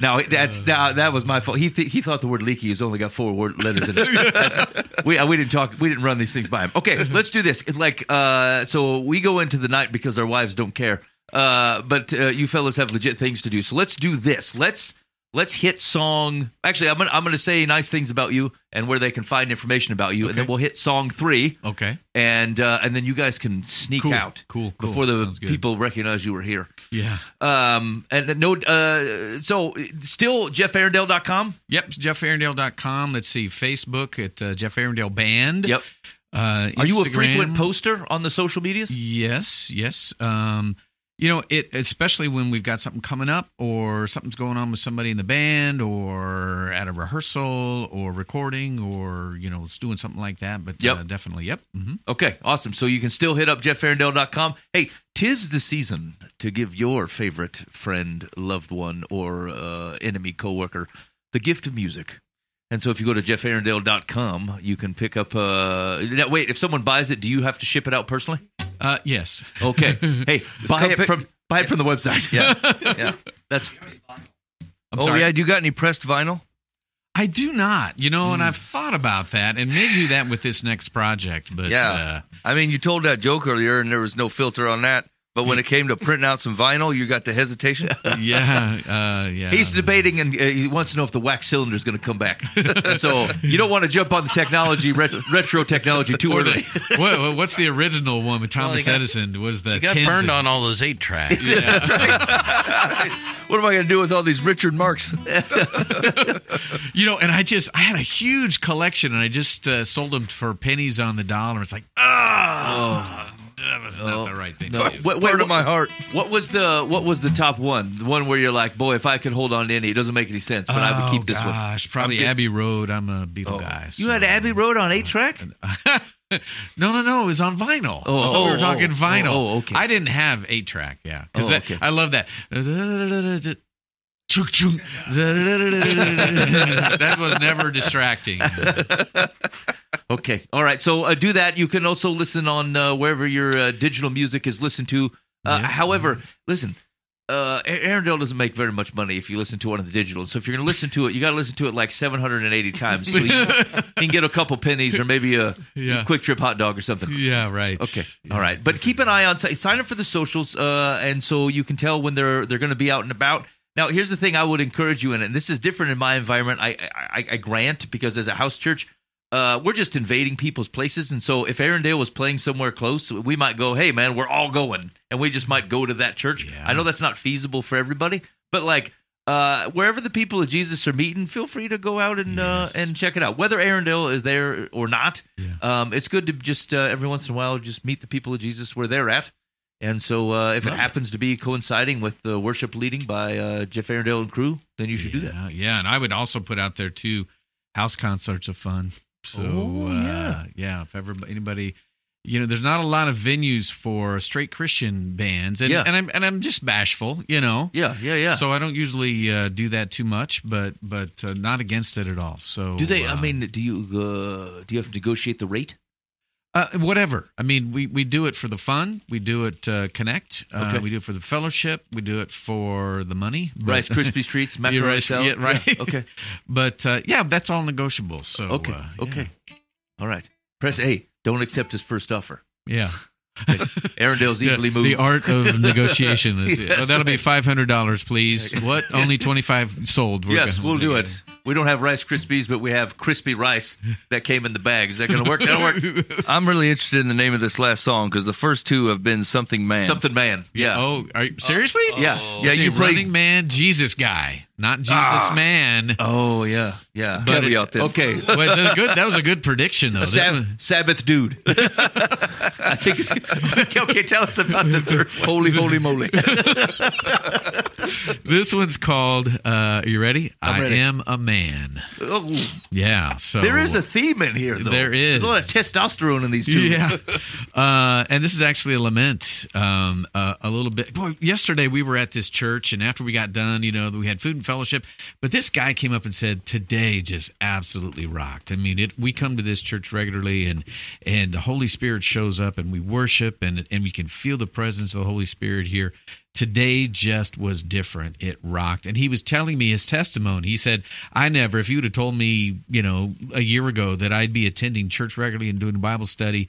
no, that's now that was my fault. He th- he thought the word leaky has only got four word letters in it. That's- we uh, we didn't talk. We didn't run these things by him. Okay, let's do this. It, Like, uh, so we go into the night because our wives don't care. Uh, but uh, you fellas have legit things to do. So let's do this. Let's let's hit song. Actually, I'm gonna I'm gonna say nice things about you and where they can find information about you, and then we'll hit song three Okay. and uh, and then you guys can sneak Cool. out Cool. cool. before the people recognize you were here. Yeah. Um, and no, uh, so still jeffarrandale.com. Yep. JeffArrandale.com. Let's see. Facebook at uh, Jeff Arrandale Band. Yep. Uh, Are you a frequent poster on the social medias? Yes, yes. Um, you know, it especially when we've got something coming up or something's going on with somebody in the band or at a rehearsal or recording or you know, it's doing something like that. But Yep. uh, definitely, yep. hmm Okay, awesome. So you can still hit up jeffarrandale.com. Hey, tis the season to give your favorite friend, loved one, or uh, enemy coworker the gift of music. And so if you go to jeffarrandale.com, you can pick up. Uh, now, wait, if someone buys it, do you have to ship it out personally? Uh, yes. Okay. [laughs] Hey, buy it pick- from buy it from the website. Yeah. [laughs] Yeah. That's I'm oh sorry. yeah, do you got any pressed vinyl? I do not. You know, Hmm. and I've thought about that and may do that with this next project. But Yeah. uh, I mean, you told that joke earlier, and there was no filter on that. But when it came to printing out some vinyl, you got the hesitation. [laughs] yeah, uh, yeah. He's debating and uh, he wants to know if the wax cylinder is going to come back. So you don't want to jump on the technology, ret- retro technology too early. [laughs] what, what's the original one with Thomas got- Edison? Was the You got tin burned on all those eight tracks. Yeah. [laughs] what am I going to do with all these Richard Marx? You know, and I just I had a huge collection, and I just uh, sold them for pennies on the dollar. It's like, ah, that was not the right thing. No. to. Wait, wait, Part of what, my heart. what was the what was the top one? The one where you're like, boy, if I could hold on to any, it doesn't make any sense, but I would keep Oh, this one. Oh, gosh, probably I'm Abbey Road. I'm a Beatle Oh. guy. You had Abbey Road on eight track. [laughs] no, no, no. It was on vinyl. Oh, oh we oh, were talking oh, vinyl. oh, oh, okay. I didn't have eight track. Yeah, because Oh, okay. I love that. [laughs] That was never distracting. Okay, all right. So uh, do that. You can also listen on uh, wherever your uh, digital music is listened to. Uh, Yeah. However, listen. Uh, Arrandale doesn't make very much money if you listen to one of the digital. So if you're going to listen to it, you got to listen to it like 780 times. So you, you [laughs] can get a couple pennies or maybe a, Yeah. QuikTrip hot dog or something. Yeah, right. Okay. All right. But keep an eye on sign up for the socials, uh, and so you can tell when they're they're going to be out and about. Now, here's the thing: I would encourage you in. And this is different in my environment. I, I I grant because as a house church, uh, we're just invading people's places. And so if Arrandale was playing somewhere close, we might go, hey, man, we're all going. And we just might go to that church. Yeah. I know that's not feasible for everybody, but like, uh, wherever the people of Jesus are meeting, feel free to go out and uh, and check it out. Whether Arrandale is there or not, Yeah. um, it's good to just uh, every once in a while just meet the people of Jesus where they're at. And so, uh, if it Love it. happens to be coinciding with the worship leading by uh, Jeff Arrandale and crew, then you should do that. Yeah, Yeah, and I would also put out there too. House concerts are fun. So Oh, uh, yeah. yeah, if ever anybody, you know, there's not a lot of venues for straight Christian bands, and Yeah. and I'm and I'm just bashful, you know. Yeah, yeah, yeah. So I don't usually uh, do that too much, but but uh, not against it at all. So do they? I uh, mean, do you uh, do you have to negotiate the rate? Uh, whatever. I mean, we, we do it for the fun. We do it uh, connect. Uh, Okay. We do it for the fellowship. We do it for the money. but- [laughs] Rice Krispie treats, Yeah, macaroni Rice- yeah, right. Yeah, okay. [laughs] But uh, yeah, that's all negotiable. So Okay. uh, okay. All right. Press A. Don't accept his first offer. Yeah. Arrandale's Yeah, easily moved. The art of [laughs] negotiation. Is Yes, oh, that'll be five hundred dollars, please. What? Only twenty five sold. We're yes, gonna- we'll do it. We don't have Rice Krispies, but we have crispy rice that came in the bag. Is that going to work? That'll work. [laughs] I'm really interested in the name of this last song because the first two have been something man. Something man. Yeah. Oh, are you, seriously? Yeah. Yeah, See, you played- running man, Jesus guy, not Jesus Ah. man. Oh yeah. Yeah. But it- then. okay. But that, good, that was a good prediction, though. Sab- Sabbath dude. [laughs] I think it's [laughs] okay, okay. Tell us about the third one. Holy, holy moly. [laughs] this one's called. Uh, are you ready? I'm I am a man. Oh, Yeah. So there is a theme in here. Though. There There's a lot of testosterone in these two. Yeah. Uh, and this is actually a lament. Um, uh, a little bit. Boy, yesterday we were at this church, and after we got done, you know, we had food and fellowship. But this guy came up and said, "Today just absolutely rocked." I mean, it. We come to this church regularly, and and the Holy Spirit shows up, and we worship, and and we can feel the presence of the Holy Spirit here. Today just was different. It rocked. And he was telling me his testimony. He said, I never, if you would have told me, you know, a year ago that I'd be attending church regularly and doing Bible study,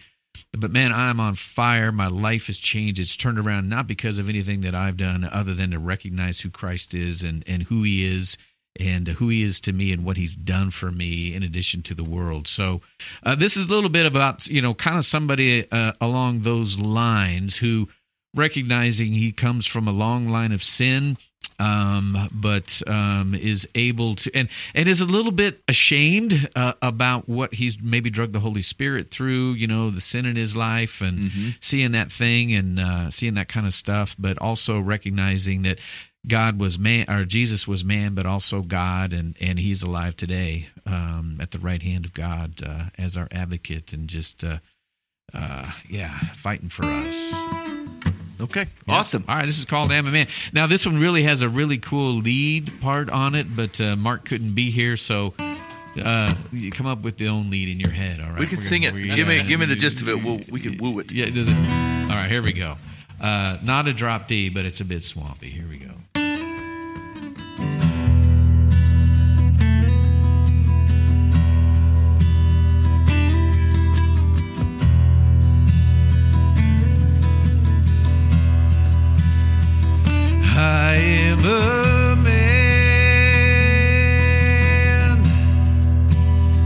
but man, I'm on fire. My life has changed. It's turned around not because of anything that I've done other than to recognize who Christ is and, and who he is and who he is to me and what he's done for me in addition to the world. So uh, this is a little bit about, you know, kind of somebody uh, along those lines who recognizing he comes from a long line of sin um, but um, is able to and and is a little bit ashamed uh, about what he's maybe drugged the Holy Spirit through, you know, the sin in his life and seeing that thing and uh, seeing that kind of stuff, but also recognizing that God was man or Jesus was man, but also God, and and He's alive today um, at the right hand of God uh, as our advocate, and just uh, uh, yeah, fighting for us. Okay. Yeah. Awesome. All right, this is called Am a Man. Now, this one really has a really cool lead part on it, but uh, Mark couldn't be here, so uh, you come up with the own lead in your head. All right, We can We're sing gonna- it. Give me, give me the gist of it. We'll, we can woo it. Yeah, does it? All right, here we go. Uh, not a drop D, but it's a bit swampy. Here we go. A man,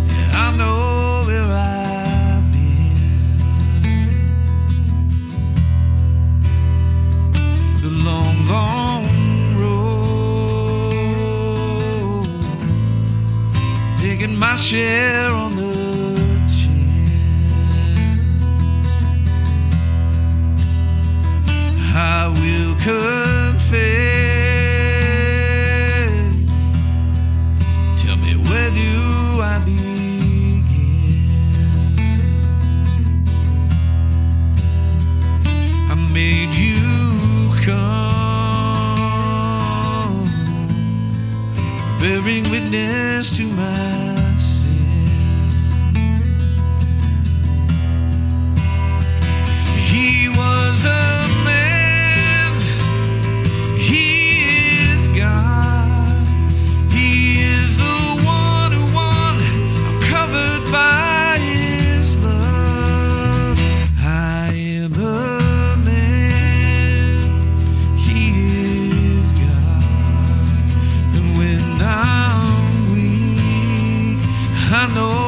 and I know where I've been. The long, long road, taking my share on the chin. I will confess. Come, bearing witness to my I know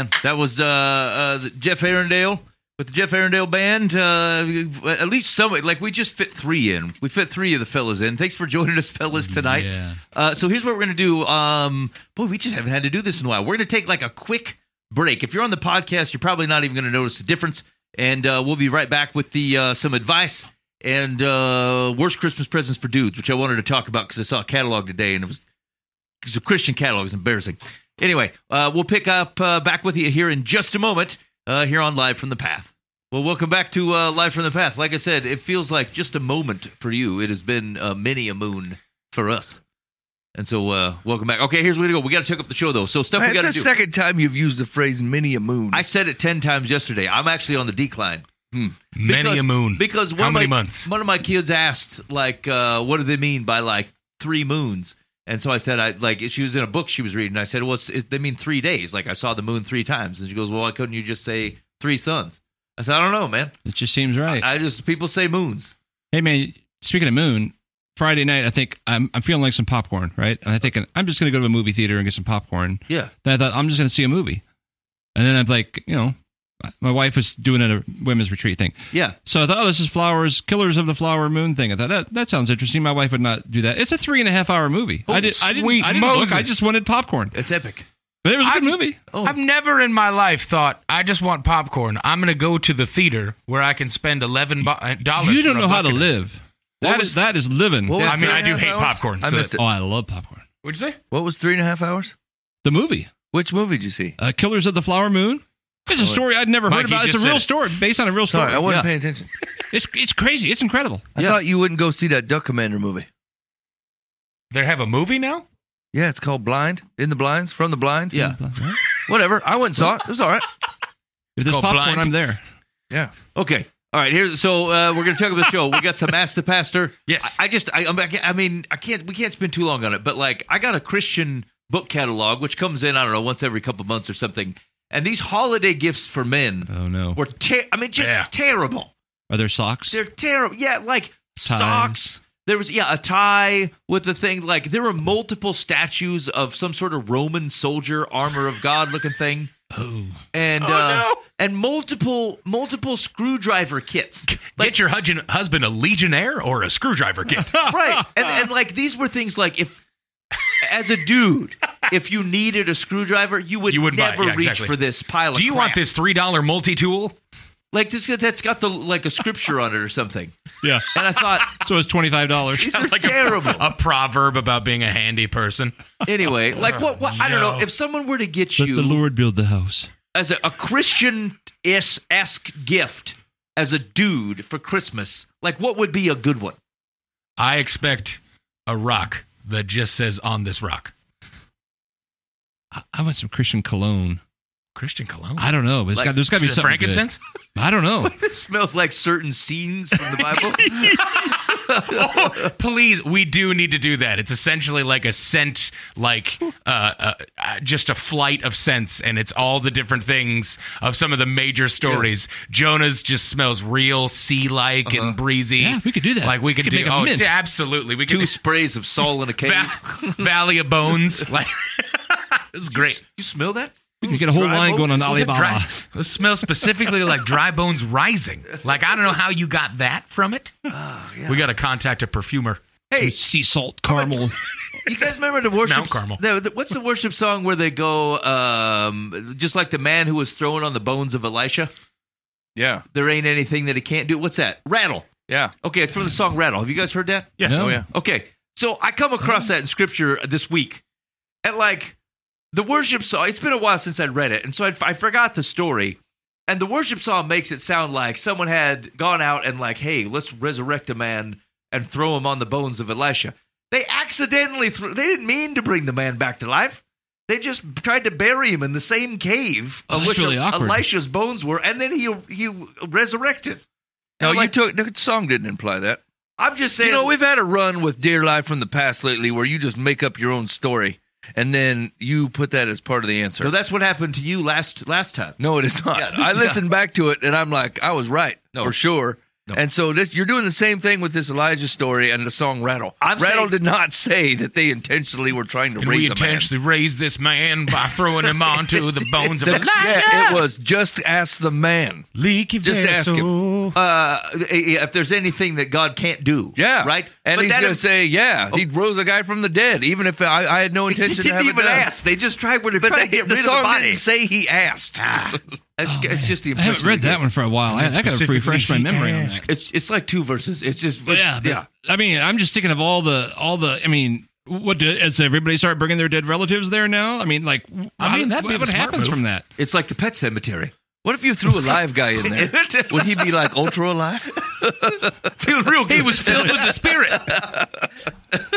man. That was uh, uh, Jeff Arrandale with the Jeff Arrandale band. Uh, at least some, like we just fit three in. We fit three of the fellas in. Thanks for joining us, fellas, tonight. Yeah. Uh, so here's what we're gonna do. Um, boy, we just haven't had to do this in a while. We're gonna take like a quick break. If you're on the podcast, you're probably not even gonna notice the difference. And uh, we'll be right back with the uh, some advice and uh, worst Christmas presents for dudes, which I wanted to talk about because I saw a catalog today and it was it's a Christian catalog. is embarrassing. Anyway, uh, we'll pick up uh, back with you here in just a moment uh, here on Live from the Path. Well, welcome back to uh, Live from the Path. Like I said, it feels like just a moment for you. It has been uh, many a moon for us. And so, uh, welcome back. Okay, here's where we go. We got to check up the show, though. So, stuff we got the to do. second time you've used the phrase "mini a moon." I said it 10 times yesterday. I'm actually on the decline. Many Because- a moon. Because one How of many my, months? One of my kids asked, like, uh, what do they mean by like three moons? And so I said, I like she was in a book she was reading. I said, well, it's, it, they mean three days. Like I saw the moon three times, and she goes, well, why couldn't you just say three suns? I said, I don't know, man. It just seems right. I just people say moons. hey man, speaking of moon, Friday night I think I'm I'm feeling like some popcorn, right? And I think I'm just gonna go to a movie theater and get some popcorn. Yeah. Then I thought I'm just gonna see a movie, and then I'm like, you know, my wife was doing a women's retreat thing, Yeah. so I thought, oh, this is Flowers, Killers of the Flower Moon thing. I thought that that sounds interesting. My wife would not do that. It's a three and a half hour movie. Oh, I did I didn't I didn't look. I just wanted popcorn, It's epic. but it was a good I've- movie. Oh, I've never in my life thought I just want popcorn. I'm gonna go to the theater where I can spend eleven bo- uh, dollars. You don't for a know how to live. That was- is that is living. What was I mean, I do hate hours? popcorn, I so- missed it. Oh, I love popcorn. What'd you say? What was three and a half hours? The movie, Which movie did you see? uh, Killers of the Flower Moon. It's a story I'd never Mike, heard you about. It's a real it. story based on a real story. Sorry, I wasn't Yeah. paying attention. [laughs] It's it's crazy. It's incredible. I thought you wouldn't go see that Duck Commander movie. They have a movie now. Yeah, it's called Blind. In the Blinds, from the Blind. Yeah. [laughs] Whatever. I went and saw it. It was all right. [laughs] If there's called popcorn, Blind. I'm there. Yeah. Okay. All right. Here's so uh, we're gonna check out the show. We got some Ask the Pastor. Yes. I, I just I, I mean I can't we can't spend too long on it, but like I got a Christian book catalog which comes in I don't know once every couple months or something, and these holiday gifts for men Oh no. were ter- I mean just Yeah. terrible. Are there socks? They're terrible. Yeah, like Tie. socks. There was yeah a tie with the thing like there were multiple statues of some sort of Roman soldier armor of God looking thing. Oh. and uh, and multiple multiple screwdriver kits. Get your husband, husband a Legionnaire or a screwdriver kit. [laughs] right and, and like these were things like if as a dude [laughs] if you needed a screwdriver you would You wouldn't buy it. never Yeah, reach exactly. for this pile of Do you want this three dollar multi tool? like this that's got the like a scripture on it or something Yeah. and i thought [laughs] So it's twenty five dollars. these are Like terrible A proverb about being a handy person. anyway like what, what i don't know if someone were to get you Let the Lord build the house. as a, a christian esque gift as a dude for christmas like what would be a good one I expect a rock that just says on this rock. I, I want some Christian cologne. Christian cologne. I don't know. But Like got, there's got to be Is it something. good. frankincense? I don't know. [laughs] it smells like certain scenes from the bible [laughs] [laughs] Please, we do need to do that. It's essentially like a scent, like uh, uh, uh, just a flight of scents, and it's all the different things of some of the major stories. Jonah's just smells real sea-like and breezy. Yeah, we could do that. Like we could, We could do. make a Oh, mint. absolutely. We two could. sprays of Saul in a cave Va- Valley of Bones. Like [laughs] it's great. you smell that We could get a whole line bones? going on Is it Alibaba. [laughs] It smells specifically like dry bones rising. Like I don't know how you got that from it. We got to contact a perfumer. hey Sea salt caramel. You guys remember the worship? Mount Carmel. the- the- what's the worship song where they go, um, just like the man who was thrown on the bones of Elisha? Yeah. There ain't anything that he can't do. What's that? Rattle. Yeah. Okay, it's from the song Rattle. Have you guys heard that? Yeah. No. Oh yeah. Okay, so I come across that in scripture this week, and like the worship song. It's been a while since I'd read it, and so I, I forgot the story. And the worship song makes it sound like someone had gone out and like, hey, let's resurrect a man and throw him on the bones of Elisha. They accidentally threw. They didn't mean to bring the man back to life. They just tried to bury him in the same cave Oh, of which really awkward. Elisha's bones were, and then he he resurrected. No, And you took the song didn't imply that. I'm just saying. You know, we've had a run with Dear Life from the past lately where you just make up your own story and then you put that as part of the answer. no, that's what happened to you last last time. No, it is not. Yeah, I listened back to it and I'm like, I was right No. for sure. No. And so this, you're doing the same thing with this Elijah story and the song Rattle. I'm Rattle saying- did not say that they intentionally were trying to And raise we a man. intentionally raised this man by throwing him onto [laughs] the bones of The- Elijah. yeah, it was just ask the man. Leaky Just ask him. uh, eh, eh, if there's anything that God can't do. Yeah, Right? And But he's going to say, "Yeah, he oh. rose a guy from the dead, even if I, I had no intention to didn't have even it done." ask. They just tried when they're But trying they, to get the rid song of the body. didn't say he asked. Ah. [laughs] It's, oh, it's just the I haven't read that give. one for a while. I, I got to refresh my he memory on that. It's it's like two verses. It's just But yeah, but, yeah. I mean, I'm just thinking of all the all the. I mean, what do, as everybody start bringing their dead relatives there now? I mean, like, I mean, that'd what, be what happens move. from that? It's like the pet cemetery. What if you threw a live guy in there? [laughs] Would he be like ultra alive? [laughs] Feel real good. He was filled with the spirit. [laughs]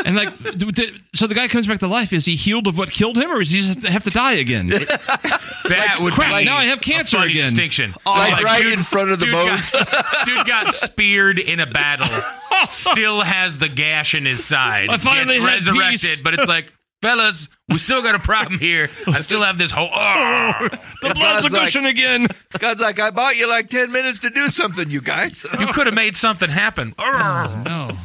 And like, d- d- so the guy comes back to life. Is he healed of what killed him, or does he just have to die again? That would crap, be now I have a cancer funny again. Distinction. Like oh, Like, right dude- in front of the dude bones. Got, dude got speared in a battle. Still has the gash in his side. I finally Gets had resurrected, peace. but it's like, fellas, we still got a problem here. I still have this whole. [laughs] Oh, the blood's a God's like- gushing again. God's like, I bought you like ten minutes to do something, you guys. [laughs] you could have made something happen. [laughs] Oh, No,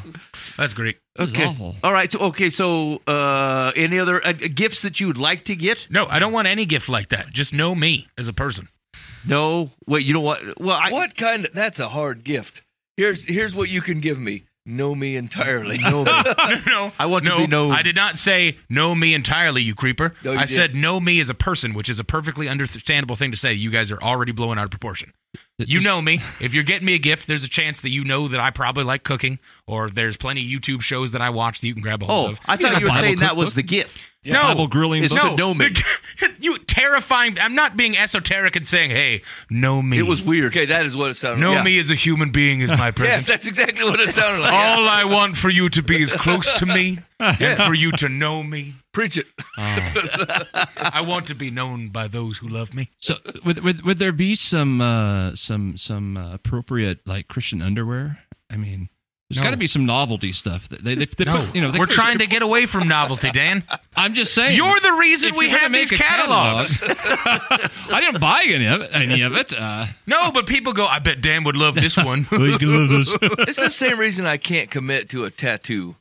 that's great. this is Okay. awful. All right. So okay. So uh, any other uh, gifts that you would like to get? No, I don't want any gift like that. Just know me as a person. No. Wait. You don't want. Well, I, what kind of? That's a hard gift. Here's here's what you can give me. Know me entirely. [laughs] [laughs] No. no, I want to be known. I did not say know me entirely, you creeper. No, you I did. said know me as a person, which is a perfectly understandable thing to say. You guys are already blowing out of proportion. You know me. If you're getting me a gift, there's a chance that you know that I probably like cooking, or there's plenty of YouTube shows that I watch that you can grab a hold Oh, of. I thought got you were Bible saying that was the gift. no, Bible grilling It's book. to know me. [laughs] you terrifying. I'm not being esoteric and saying, "Hey, know me." It was weird. Okay, that is what it sounded like. know like. me as a human being is my presence. [laughs] Yes, that's exactly what it sounded like. All I want for you to be is close to me [laughs] and for you to know me. Preach it. [laughs] I want to be known by those who love me. So, would, would would there be some uh, some some uh, appropriate like Christian underwear? I mean, there's No. got to be some novelty stuff. That they, they, they No, put, you know, they we're trying to get away from novelty, Dan. I'm just saying. You're the reason we have these catalogs. catalog- [laughs] I didn't buy any of it. Any of it. Uh, no, but people go, I bet Dan would love this one. [laughs] It's the same reason I can't commit to a tattoo.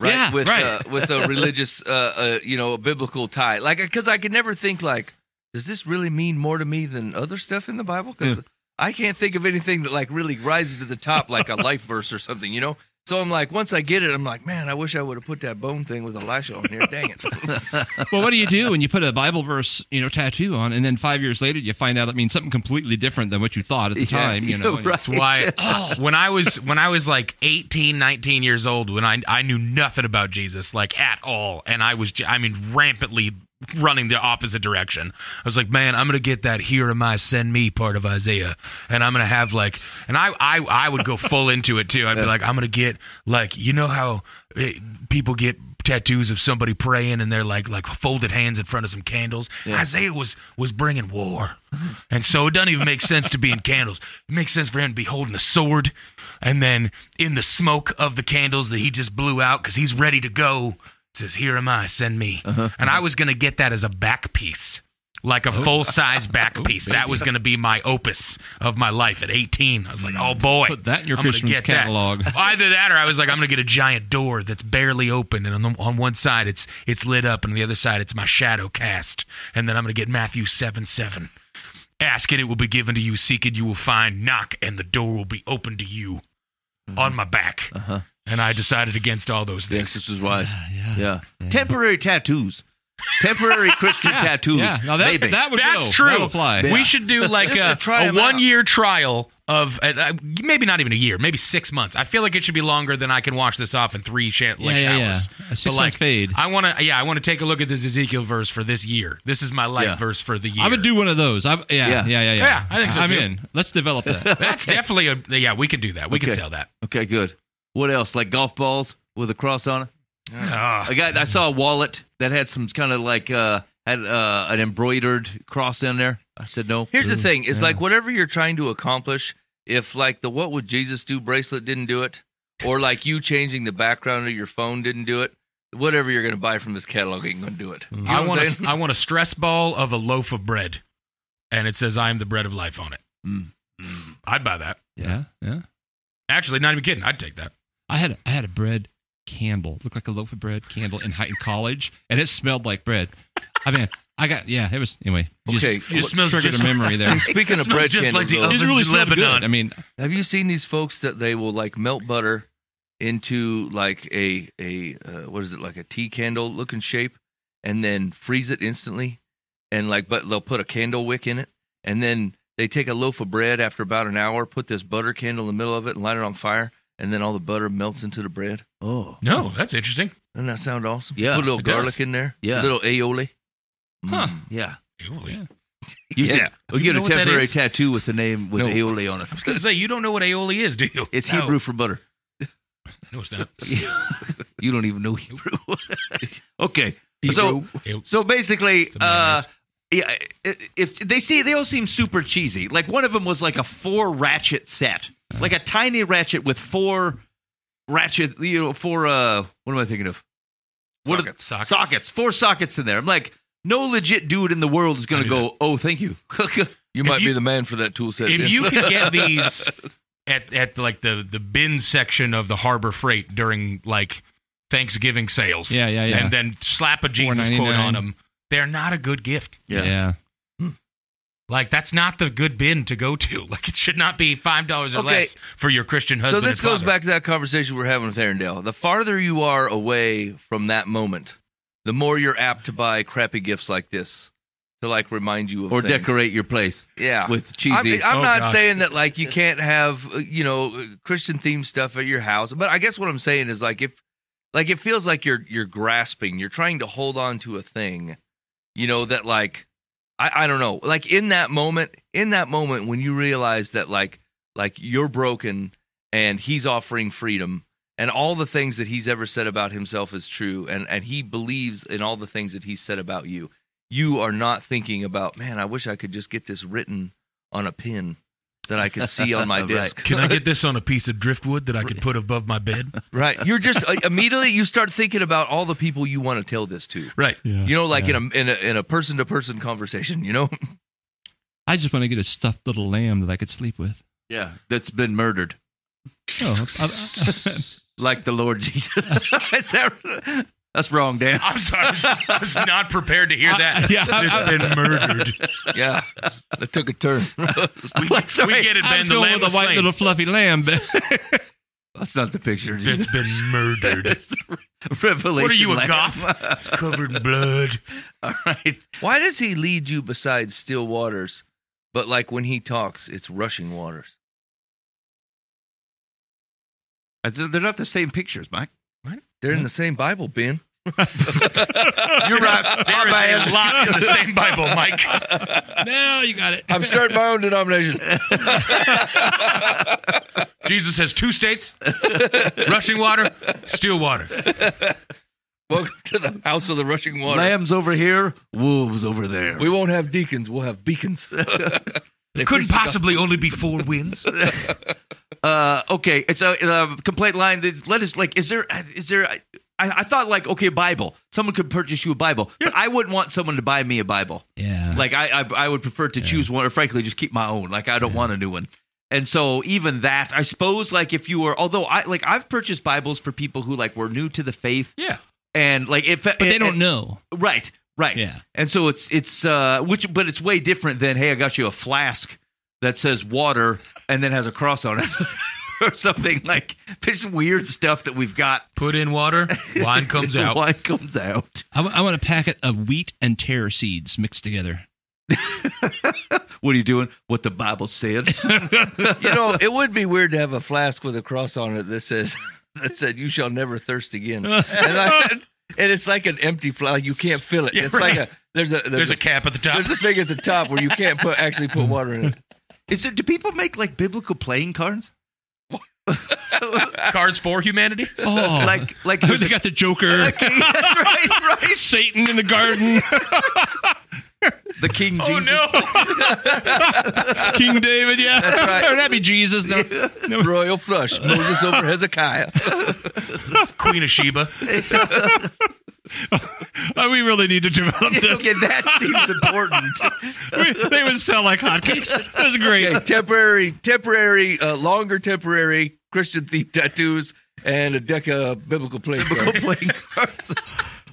Right, Yeah, with right. Uh, with a religious, uh, uh, you know, a biblical tie, like because I could never think like, does this really mean more to me than other stuff in the Bible? Because I can't think of anything that like really rises to the top like a life verse or something, you know. So I'm like, once I get it, I'm like, man, I wish I would have put that bone thing with Elisha on here. Dang it. [laughs] well, what do you do when you put a Bible verse, you know, tattoo on, and then five years later you find out it means something completely different than what you thought at the Yeah, time? You know, [laughs] right. That's why [laughs] oh. when I was when I was like 18, 19 years old, when I I knew nothing about Jesus like at all, and I was I mean rampantly running the opposite direction. I was like, man, I'm gonna get that "Here am I, send me" part of Isaiah, and I'm gonna have like, and I I I would go full [laughs] into it too. I'd be like, I'm gonna get like, you know how eh, people get tattoos of somebody praying and they're like like folded hands in front of some candles. Isaiah was was bringing war, and so it doesn't even make sense to be in candles. It makes sense for him to be holding a sword, and then in the smoke of the candles that he just blew out because he's ready to go. It says, "Here am I, send me." Uh-huh, and I uh-huh. was gonna get that as a back piece. Like a oh. full size [laughs] back oh, piece. That was going to be my opus of my life at 18. I was like, oh boy. Put that in your I'm Christmas get that. catalog. [laughs] Either that or I was like, I'm going to get a giant door that's barely open. And on, the, on one side, it's it's lit up. And on the other side, it's my shadow cast. And then I'm going to get Matthew 7 7. Ask and it will be given to you. Seek and you will find. Knock and the door will be open to you mm-hmm. on my back. Uh-huh. And I decided against all those Yes, things. this was wise. yeah. Yeah. Temporary tattoos. Temporary [laughs] Christian tattoos. Yeah, now that, Maybe. that would That's go. true. That would apply. We should do [laughs] like Just to a, try a 'em out. one year trial of uh, uh, maybe not even a year, maybe six months. I feel like it should be longer than I can wash this off in three sh- like Yeah, yeah, yeah. showers. A six But, like, months fade. I want to, yeah, I want to take a look at this Ezekiel verse for this year. This is my life Yeah. verse for the year. I would do one of those. I, yeah, yeah, Yeah. yeah, yeah, Yeah, I think so, I'm too. in. Let's develop that. [laughs] That's definitely a yeah. We can do that. We can Okay. sell that. Okay, good. What else? Like golf balls with a cross on it? Ah. I got I saw a wallet that had some kind of like uh had uh, an embroidered cross in there. I said no. Here's the thing: it's like whatever you're trying to accomplish. If like the "What would Jesus do" bracelet didn't do it, or like you changing the background of your phone didn't do it, whatever you're going to buy from this catalog ain't going to do it. You know I want I'm a, want a stress ball of a loaf of bread, and it says "I am the bread of life" on it. Mm. I'd buy that. yeah, yeah. Actually, not even kidding. I'd take that. I had I had a bread candle, looked like a loaf of bread candle in high in college, and it smelled like bread. I mean, I got yeah. It was anyway. Just, Okay, It smells triggered just a memory there. [laughs] Speaking of smells bread just like the though, It ovens really in smelled Lebanon. good. I mean, have you seen these folks that they will like melt butter into like a a uh, what is it like a tea candle looking shape, and then freeze it instantly, and like but they'll put a candle wick in it, and then they take a loaf of bread after about an hour, put this butter candle in the middle of it, and light it on fire, and then all the butter melts into the bread. Oh. No, that's interesting. Doesn't that sound awesome? Yeah, put a little it does. garlic in there. Yeah. a little aioli. Huh. Mm. Yeah. Aioli. [laughs] You Yeah. Get, we You get know a what that temporary is? tattoo with the name with No. aioli on it. I was going to say you don't know what aioli is, do you? It's No. Hebrew for butter. No, it's not. [laughs] you don't even know Hebrew. [laughs] okay. So Ew. so basically It's a uh yeah, if they see they all seem super cheesy. Like one of them was like a four ratchet set. Like a tiny ratchet with four ratchet, you know, four uh what am I thinking of? What are- Sockets. Sockets. sockets. Four sockets in there. I'm like no legit dude in the world is going to I do go, "Oh, thank you." [laughs] You might you- be the man for that tool set. if then. you could get [laughs] these at at like the the bin section of the Harbor Freight during like Thanksgiving sales, Yeah, yeah, yeah. and then slap a Jesus quote on them, they're not a good gift. Yeah. yeah. Like that's not the good bin to go to. [laughs] Like it should not be five dollars or Okay. less for your Christian husband. so this and goes back to that conversation we're having with Arrandale. The farther you are away from that moment, the more you're apt to buy crappy gifts like this to like remind you of or things. decorate your place Yeah, with I cheesy. I'm Oh, not gosh. saying that like you can't have uh, you know Christian themed stuff at your house, but I guess what I'm saying is like if like it feels like you're you're grasping, you're trying to hold on to a thing, you know that like I I don't know, like in that moment, in that moment when you realize that like like you're broken and he's offering freedom and all the things that he's ever said about himself is true and and he believes in all the things that he's said about you you are not thinking about man i wish i could just get this written on a pin that i could see on my [laughs] Right. desk Can I get [laughs] this on a piece of driftwood that I could put above my bed? right you're just uh, immediately you start thinking about all the people you want to tell this to Right. you know like in a in a in a person to person conversation you know [laughs] I just want to get a stuffed little lamb that I could sleep with. yeah, that's been murdered, Oh, I- like the Lord Jesus. Is that- That's wrong, Dan. I'm sorry. I was, I was not prepared to hear that. [laughs] yeah, I- it's been murdered. Yeah, that took a turn. [laughs] We, we get it, I Ben. was The going lamb with a white slain. little fluffy lamb. but- [laughs] That's not the picture. It's been murdered. It's the Revelation. What are you, a lamb. goth? covered in blood. All right. Why does he lead you beside still waters, but like when he talks, it's rushing waters? That's- They're not the same pictures, Mike. They're in hmm. the same Bible, Ben. [laughs] You're right. There is a lot in the same Bible, Mike. [laughs] now you got it. I'm starting my own denomination. [laughs] Jesus has two states: rushing water, still water. Welcome to the house of the rushing water. Lambs over here, wolves over there. We won't have deacons. We'll have beacons. They Couldn't preach the possibly only be four winds. Uh, okay, it's a, a complaint line. That let us like. Is there? Is there? I, I thought like okay, Bible. Someone could purchase you a Bible, but I wouldn't want someone to buy me a Bible. Yeah. Like I, I, I would prefer to choose one, or frankly, just keep my own. Like I don't want a new one. And so even that, I suppose, like if you were, although I like I've purchased Bibles for people who like were new to the faith, Yeah. and like if But they don't know. right, right, Yeah. And so it's it's uh which but it's way different than hey I got you a flask that says water and then has a cross on it [laughs] or something like it's weird stuff that we've got. Put in water, wine [laughs] comes out. Wine comes out. I, w- I want a packet of wheat and tear seeds mixed together. [laughs] What are you doing? What the Bible said. You know, it would be weird to have a flask with a cross on it that says that said "You shall never thirst again," and, I, and it's like an empty flask. You can't fill it. Yeah, it's right. like a there's a there's, There's a, a cap at the top. there's a thing at the top where you can't put actually put water in it. Is it? Do people make like biblical playing cards? [laughs] Cards for humanity. Oh, Like like [laughs] who's got the Joker, [laughs] Okay, that's right, right. Satan in the garden, The King Oh Jesus. no! King David. Yeah, That's right. That'd be Jesus. No, Royal flush. Moses over Hezekiah. Queen of Sheba. We really need to develop [laughs] this. Okay, that seems important. [laughs] We- they would sell like hotcakes. That was great. Okay, temporary, temporary, uh, longer temporary Christian themed tattoos and a deck of biblical playing biblical cards. playing cards. [laughs]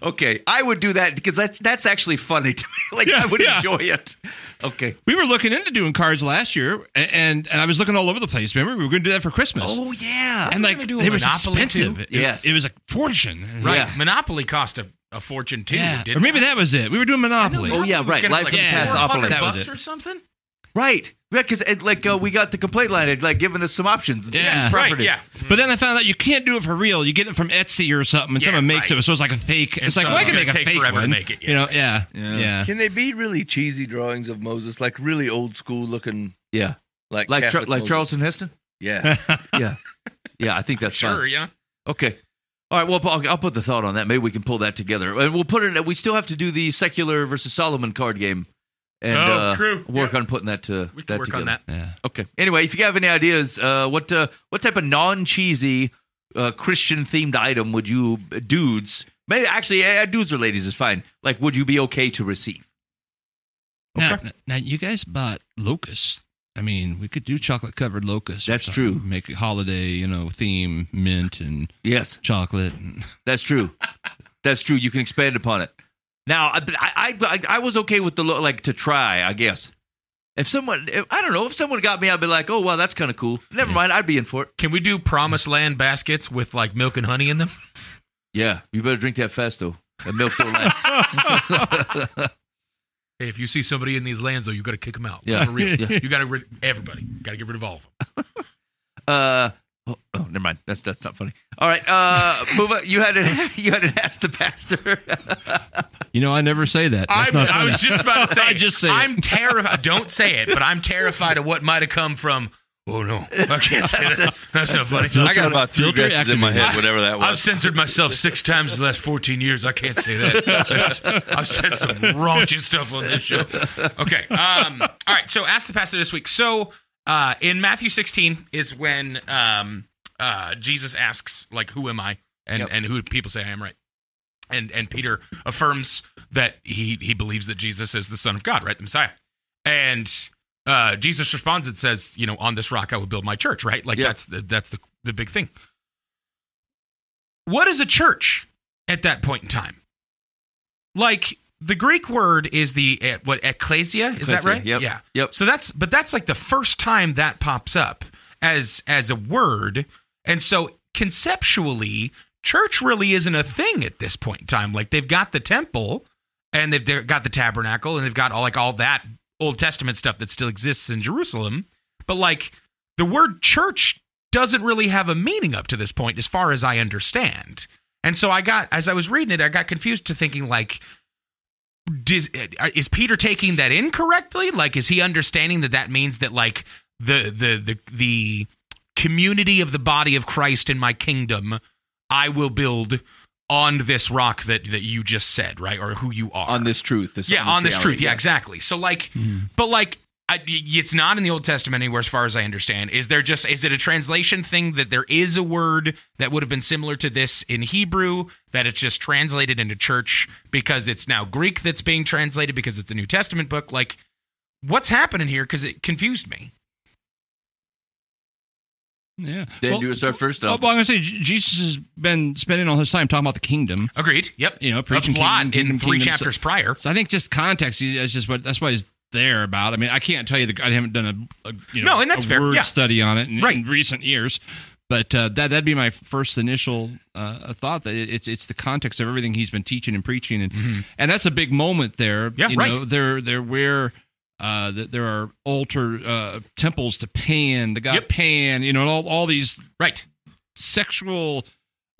Okay, I would do that because that's that's actually funny [laughs] to me. Like Yeah, I would yeah. enjoy it. Okay. We were looking into doing cards last year, and and I was looking all over the place. Remember, we were going to do that for Christmas. Oh yeah. and like do a they was Monopoly, expensive. too? It- Yes. it, was a fortune. Right. Yeah. Monopoly cost a, a fortune too. Yeah, didn't or maybe it? that was it. We were doing Monopoly. Oh, yeah, right. Life like in the Past 400 Opoly. That was it. or something. Right. Yeah, because like uh, we got the complaint line, it like giving us some options. And Yeah. some Right. Yeah. But then I found out you can't do it for real. You get it from Etsy or something, and Yeah, someone makes right. it, so it's like a fake. And it's like, well, I can make a take fake forever to one. make it, yeah. You know, yeah, Yeah. yeah. Can they be really cheesy drawings of Moses, like really old school looking, Yeah. like Like Char- Catholic like Moses? Charleston Heston. Yeah, [laughs] Yeah. Yeah, I think that's Sure. fine. Yeah. Okay. All right. Well, I'll, I'll put the thought on that. Maybe we can pull that together, and we'll put it. We still have to do the secular versus Solomon card game, and Oh, uh, true. work Yeah. on putting that to We can that work together. on that. yeah. Okay. Anyway, if you have any ideas, uh, what uh, what type of non cheesy uh, Christian themed item would you dudes? Maybe actually, uh, dudes or ladies is fine. Like, would you be okay to receive? Now, now, you guys bought locusts. I mean, we could do chocolate covered locusts. That's true. Make a holiday, you know, theme, mint and Yes, chocolate. And, that's true. [laughs] that's true. You can expand upon it. Now, I I, I, I was okay with the lo- like to try. I guess if someone, if, I don't know, if someone got me, I'd be like, oh wow, that's kind of cool. Never Yeah. mind, I'd be in for it. Can we do promised land baskets with like milk and honey in them? Yeah, you better drink that fast though. That milk don't last. [laughs] Hey, if you see somebody in these lands, though, you got to kick them out. Yeah. [laughs] Yeah. You got to rid everybody. Got to get rid of all of them. [laughs] Uh oh, oh, never mind. That's that's not funny. All right, uh, move on. You had it. [laughs] you had to ask the pastor. [laughs] you know, I never say that. That's I'm, I was just about to [laughs] say. I just say. I'm terrified. Don't say it, but I'm terrified of what might have come from. Oh no, I can't say that. That's, That's- not funny. Filter- I got about three filter dresses in my head, whatever that was. I've censored myself six times in the last 14 years. I can't say that. That's- I've said some raunchy stuff on this show. Okay. Um, all right. So, ask the pastor this week. So, uh, in Matthew 16 is when um, uh, Jesus asks, like, "Who am I?" and Yep. and who people say I am, right? And and Peter affirms that he he believes that Jesus is the Son of God, right, the Messiah. And uh, Jesus responds and says, "You know, on this rock I will build my church." Right? Like Yeah. that's the, that's the the big thing. What is a church? at that point in time. Like the Greek word is the uh, what ecclesia, is that right? yep, Yeah. yep. So that's but that's like the first time that pops up as as a word. And so conceptually, church really isn't a thing at this point in time. Like they've got the temple and they've they've got the tabernacle and they've got all like all that Old Testament stuff that still exists in Jerusalem. But like the word church doesn't really have a meaning up to this point, as far as I understand. And so I got, as I was reading it, I got confused to thinking like, does, uh, is Peter taking that incorrectly? Like, is he understanding that that means that like the the the the community of the body of Christ in my kingdom, I will build on this rock that that you just said, right, or who you are on this truth. This, yeah, on this reality, truth. Yeah, yes. exactly. So like, but like, I, it's not in the Old Testament anywhere, as far as I understand. Is there just is it a translation thing that there is a word that would have been similar to this in Hebrew that it's just translated into church because it's now Greek that's being translated because it's a New Testament book? Like, what's happening here? Because it confused me. Yeah. Dan, well, do you start first? well, I'll- well, I'm gonna say Jesus has been spending all his time talking about the kingdom. Agreed. Yep. You know, a preaching plot kingdom, kingdom, in three kingdom. So- chapters prior. So I think just context is is just what that's why he's there about. I mean, I can't tell you the I haven't done a, a you know No, and that's a fair, word yeah. study on it in, Right. in recent years. But uh, that that'd be my first initial uh, thought that it's it's the context of everything he's been teaching and preaching and and that's a big moment there. Mm-hmm. Yeah, you right. know, there there where uh, th- there are altar uh, temples to Pan, the god Yep. Pan. You know, all all these Right. sexual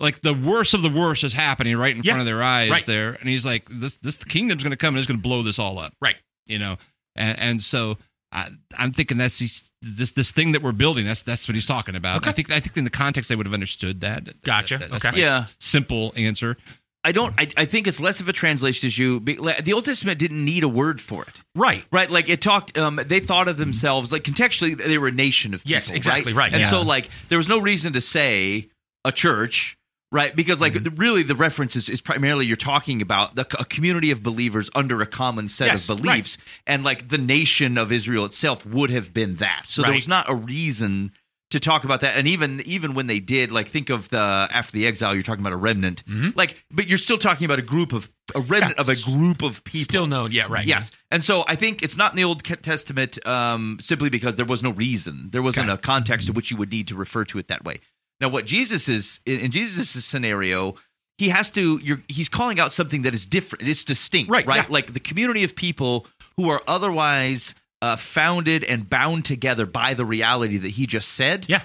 like the worst of the worst is happening right in Yeah, front of their eyes right. there and he's like this this the kingdom's going to come and it's going to blow this all up Right. you know and, and so I, I'm thinking that's this this thing that we're building. That's that's what he's talking about. Okay. I think I think in the context they would have understood that. That- Gotcha. that- that's Okay. Yeah. simple answer. I don't. I, I think it's less of a translation issue. The Old Testament didn't need a word for it, Right. right? Like it talked. Um, they thought of themselves like contextually they were a nation of people. Yes, exactly, right, And yeah. so like there was no reason to say a church, right? Because like the, really the reference is, is primarily you're talking about the, a community of believers under a common set Yes, of beliefs, and like the nation of Israel itself would have been that. So there was not a reason to talk about that and even even when they did like think of the after the exile you're talking about a remnant Mhm. like but you're still talking about a group of a remnant Yeah. of a group of people Still known. Yeah. Right. yes and so i think it's not in the old testament um simply because there was no reason there wasn't Got a context to which you would need to refer to it that way now what jesus is in, jesus' scenario he has to you're he's calling out something that is different it's distinct Right, right yeah. like the community of people who are otherwise uh, founded and bound together by the reality that he just said Yeah.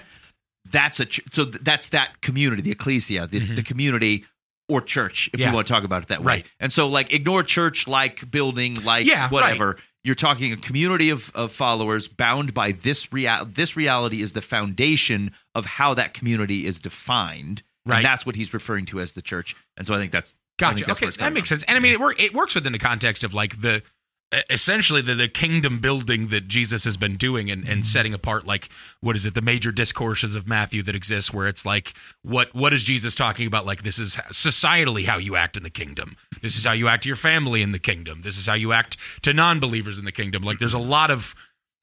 that's a so that's that community the ecclesia the, Mhm. the community or church if Yeah. you want to talk about it that way Right. and so like ignore church like building like Yeah, whatever you're talking a community of, of followers bound by this real this reality is the foundation of how that community is defined Right. and that's what he's referring to as the church and so i think that's I think Gotcha. that's Okay, that makes from. sense. And I mean, it work. It works within the context of like the essentially the, the kingdom building that Jesus has been doing and, Mm-hmm. and setting apart like what is it the major discourses of Matthew that exist where it's like what what is Jesus talking about? Like this is societally how you act in the kingdom. This is how you act to your family in the kingdom. This is how you act to non-believers in the kingdom. Like there's a lot of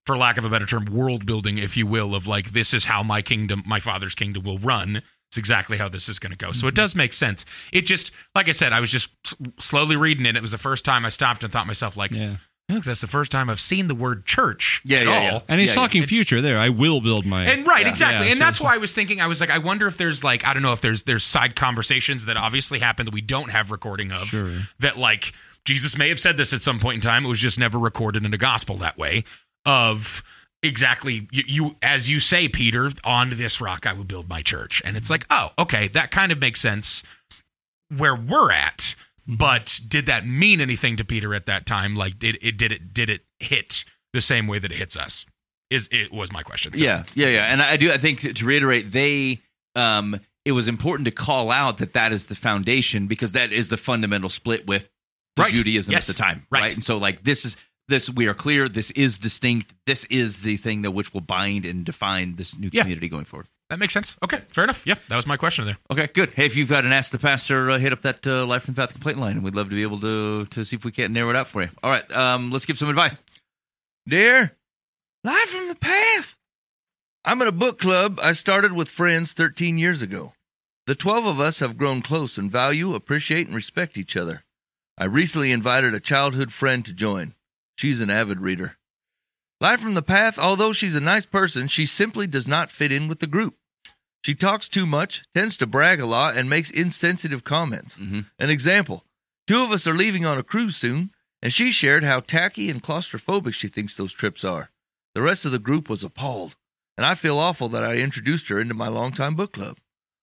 for lack of a better term world building if you will of like this is how my kingdom my father's kingdom will run it's exactly how this is going to go. Mm-hmm. So it does make sense. It just, like I said, I was just s- slowly reading it. It was the first time I stopped and thought to myself, like, Yeah. "Look, that's the first time I've seen the word church. Yeah, at yeah, all." yeah. And he's Yeah, talking It's- future there. I will build my And right, Yeah. exactly. Yeah, and so- that's why I was thinking, I was like, I wonder if there's like, I don't know if there's there's side conversations that obviously happen that we don't have recording of. Sure. That like Jesus may have said this at some point in time. It was just never recorded in the gospel that way. Of exactly you, you as you say, Peter, on this rock I will build my church. And it's like, oh, okay, that kind of makes sense where we're at. But did that mean anything to Peter at that time? Like, did it did it did it hit the same way that it hits us? Is it was my question. So- Yeah, yeah, yeah. And I do. I think to, to reiterate, they um, it was important to call out that that is the foundation because that is the fundamental split with the Right. Judaism Yes. at the time, Right. right. And so, like, this is this we are clear. This is distinct. This is the thing that which will bind and define this new Yeah. community going forward. That makes sense. Okay, fair enough. Yeah, that was my question there. Okay, good. Hey, if you've got an ask the pastor, uh, hit up that uh, live from the path complaint line, and we'd love to be able to to see if we can't narrow it out for you. All right, um, let's give some advice. Dear, live from the path. I'm at a book club I started with friends 13 years ago. The 12 of us have grown close and value, appreciate, and respect each other. I recently invited a childhood friend to join. She's an avid reader. Live from the path, although she's a nice person, she simply does not fit in with the group. She talks too much, tends to brag a lot, and makes insensitive comments. Mhm. An example two of us are leaving on a cruise soon, and she shared how tacky and claustrophobic she thinks those trips are. The rest of the group was appalled, and I feel awful that I introduced her into my longtime book club.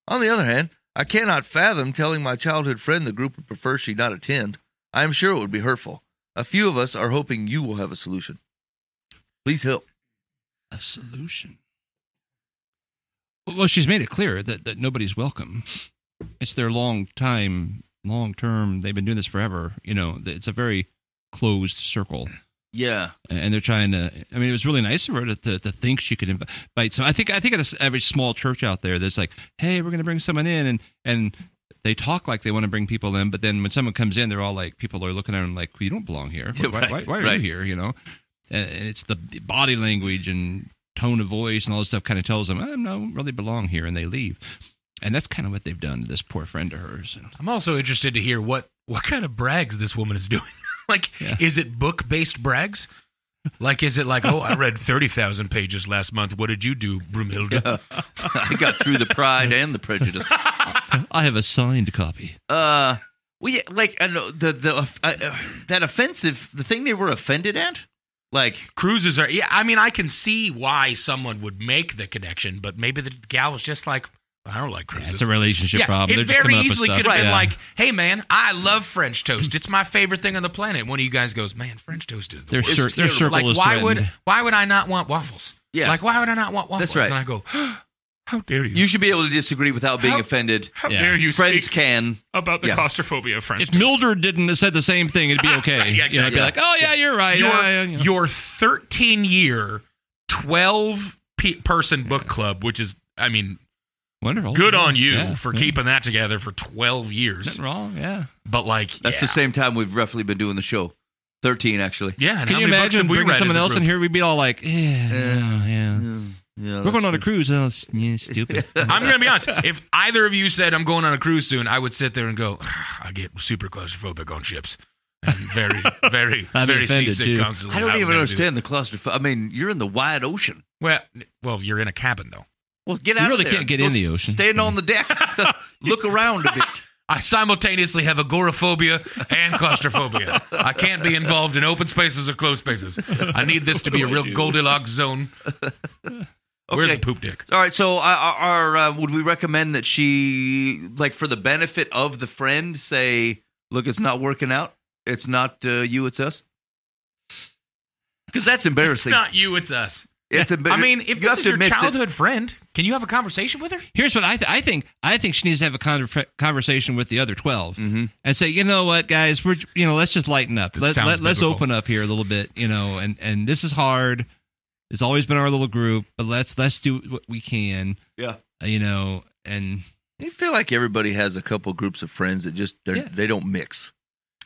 On the other hand, I cannot fathom telling my childhood friend the group would prefer she not attend. I am sure it would be hurtful. A few of us are hoping you will have a solution. Please help. A solution. Well, she's made it clear that, that nobody's welcome. It's their long time, long term. They've been doing this forever. You know, it's a very closed circle. Yeah. and they're trying to. I mean, it was really nice of her to, to, to think she could invite. So I think I think at this, every small church out there, there's like, hey, we're going to bring someone in, and and they talk like they want to bring people in, but then when someone comes in, they're all like, people are looking at them like, well, you don't belong here. Why, [laughs] right, why, why are right. you here? You know, and and it's the body language and tone of voice and all this stuff kind of tells them, I don't really belong here, and they leave. And that's kind of what they've done to this poor friend of hers. And I'm also interested to hear what what kind of brags this woman is doing. [laughs] like, Yeah. is it book based brags? Like, is it like, oh, I read thirty thousand pages last month. What did you do, Brumhilde? [laughs] I got through the pride and the prejudice. I have a signed copy. Uh, well, yeah, like I know the the uh, uh, that offensive the thing they were offended at, like Cruises are, yeah. I mean, I can see why someone would make the connection, but maybe the gal was just like, I don't like cruises. It's a relationship yeah, problem. It They're just very coming easily could have been Yeah. like, "Hey, man, I love French toast. It's my favorite thing on the planet." One of you guys goes, "Man, French toast is the their, worst." cir- their circle like, is why threatened. would why would I not want waffles? Yes. Like, why would I not want waffles? That's right. And I go, "How dare you? you should be able to disagree without being How- offended. How Yeah. dare you Friends speak can. about the Yes. claustrophobia of French? if Mildred didn't have said the same thing, it'd be [laughs] okay. Yeah, You know, it'd be exactly. like, oh yeah, you're right. your, Yeah, yeah, yeah. your 13 year, 12 pe- person book club, which is, I mean, Wonderful. good Yeah, on you yeah, for yeah. keeping that together for 12 years. Nothing wrong. Yeah. But like, That's yeah. the same time we've roughly been doing the show. Thirteen actually. Yeah, and Can how you many imagine have we bringing someone else in here? We'd be all like, yeah, yeah, yeah. Yeah, We're going on a cruise. Oh, s- yeah, stupid. [laughs] I'm gonna be honest. [laughs] If either of you said I'm going on a cruise soon, I would sit there and go, I get super claustrophobic on ships, and very, [laughs] very, I'd be very offended, seasick too. constantly. I don't would even never do understand the claustrophobic. I mean, you're in the wide ocean. that. Well, well, you're in a cabin though. Well, get out. You really of there. can't get Go in the s- ocean. Stand on the deck. Look around a bit. I simultaneously have agoraphobia and claustrophobia. I can't be involved in open spaces or closed spaces. I need this to be a real Goldilocks zone. Where's Okay. the poop deck? All right. So, uh, are uh, would we recommend that she, like, for the benefit of the friend, say, "Look, it's not working out. It's not uh, you. It's us." Because that's embarrassing. Not you, it's us. It's embar- I mean, if you this is your admit that- childhood friend, can you have a conversation with her? Here's what I th- I think. I think she needs to have a con- conversation with the other 12 Mhm. and say, you know what, guys, we're you know, let's just lighten up. That Let, let, let's open up here a little bit, you know, and and this is hard. It's always been our little group, but let's let's do what we can. Yeah. Uh, you know, and You feel like everybody has a couple groups of friends that just they're, Yeah. they don't mix.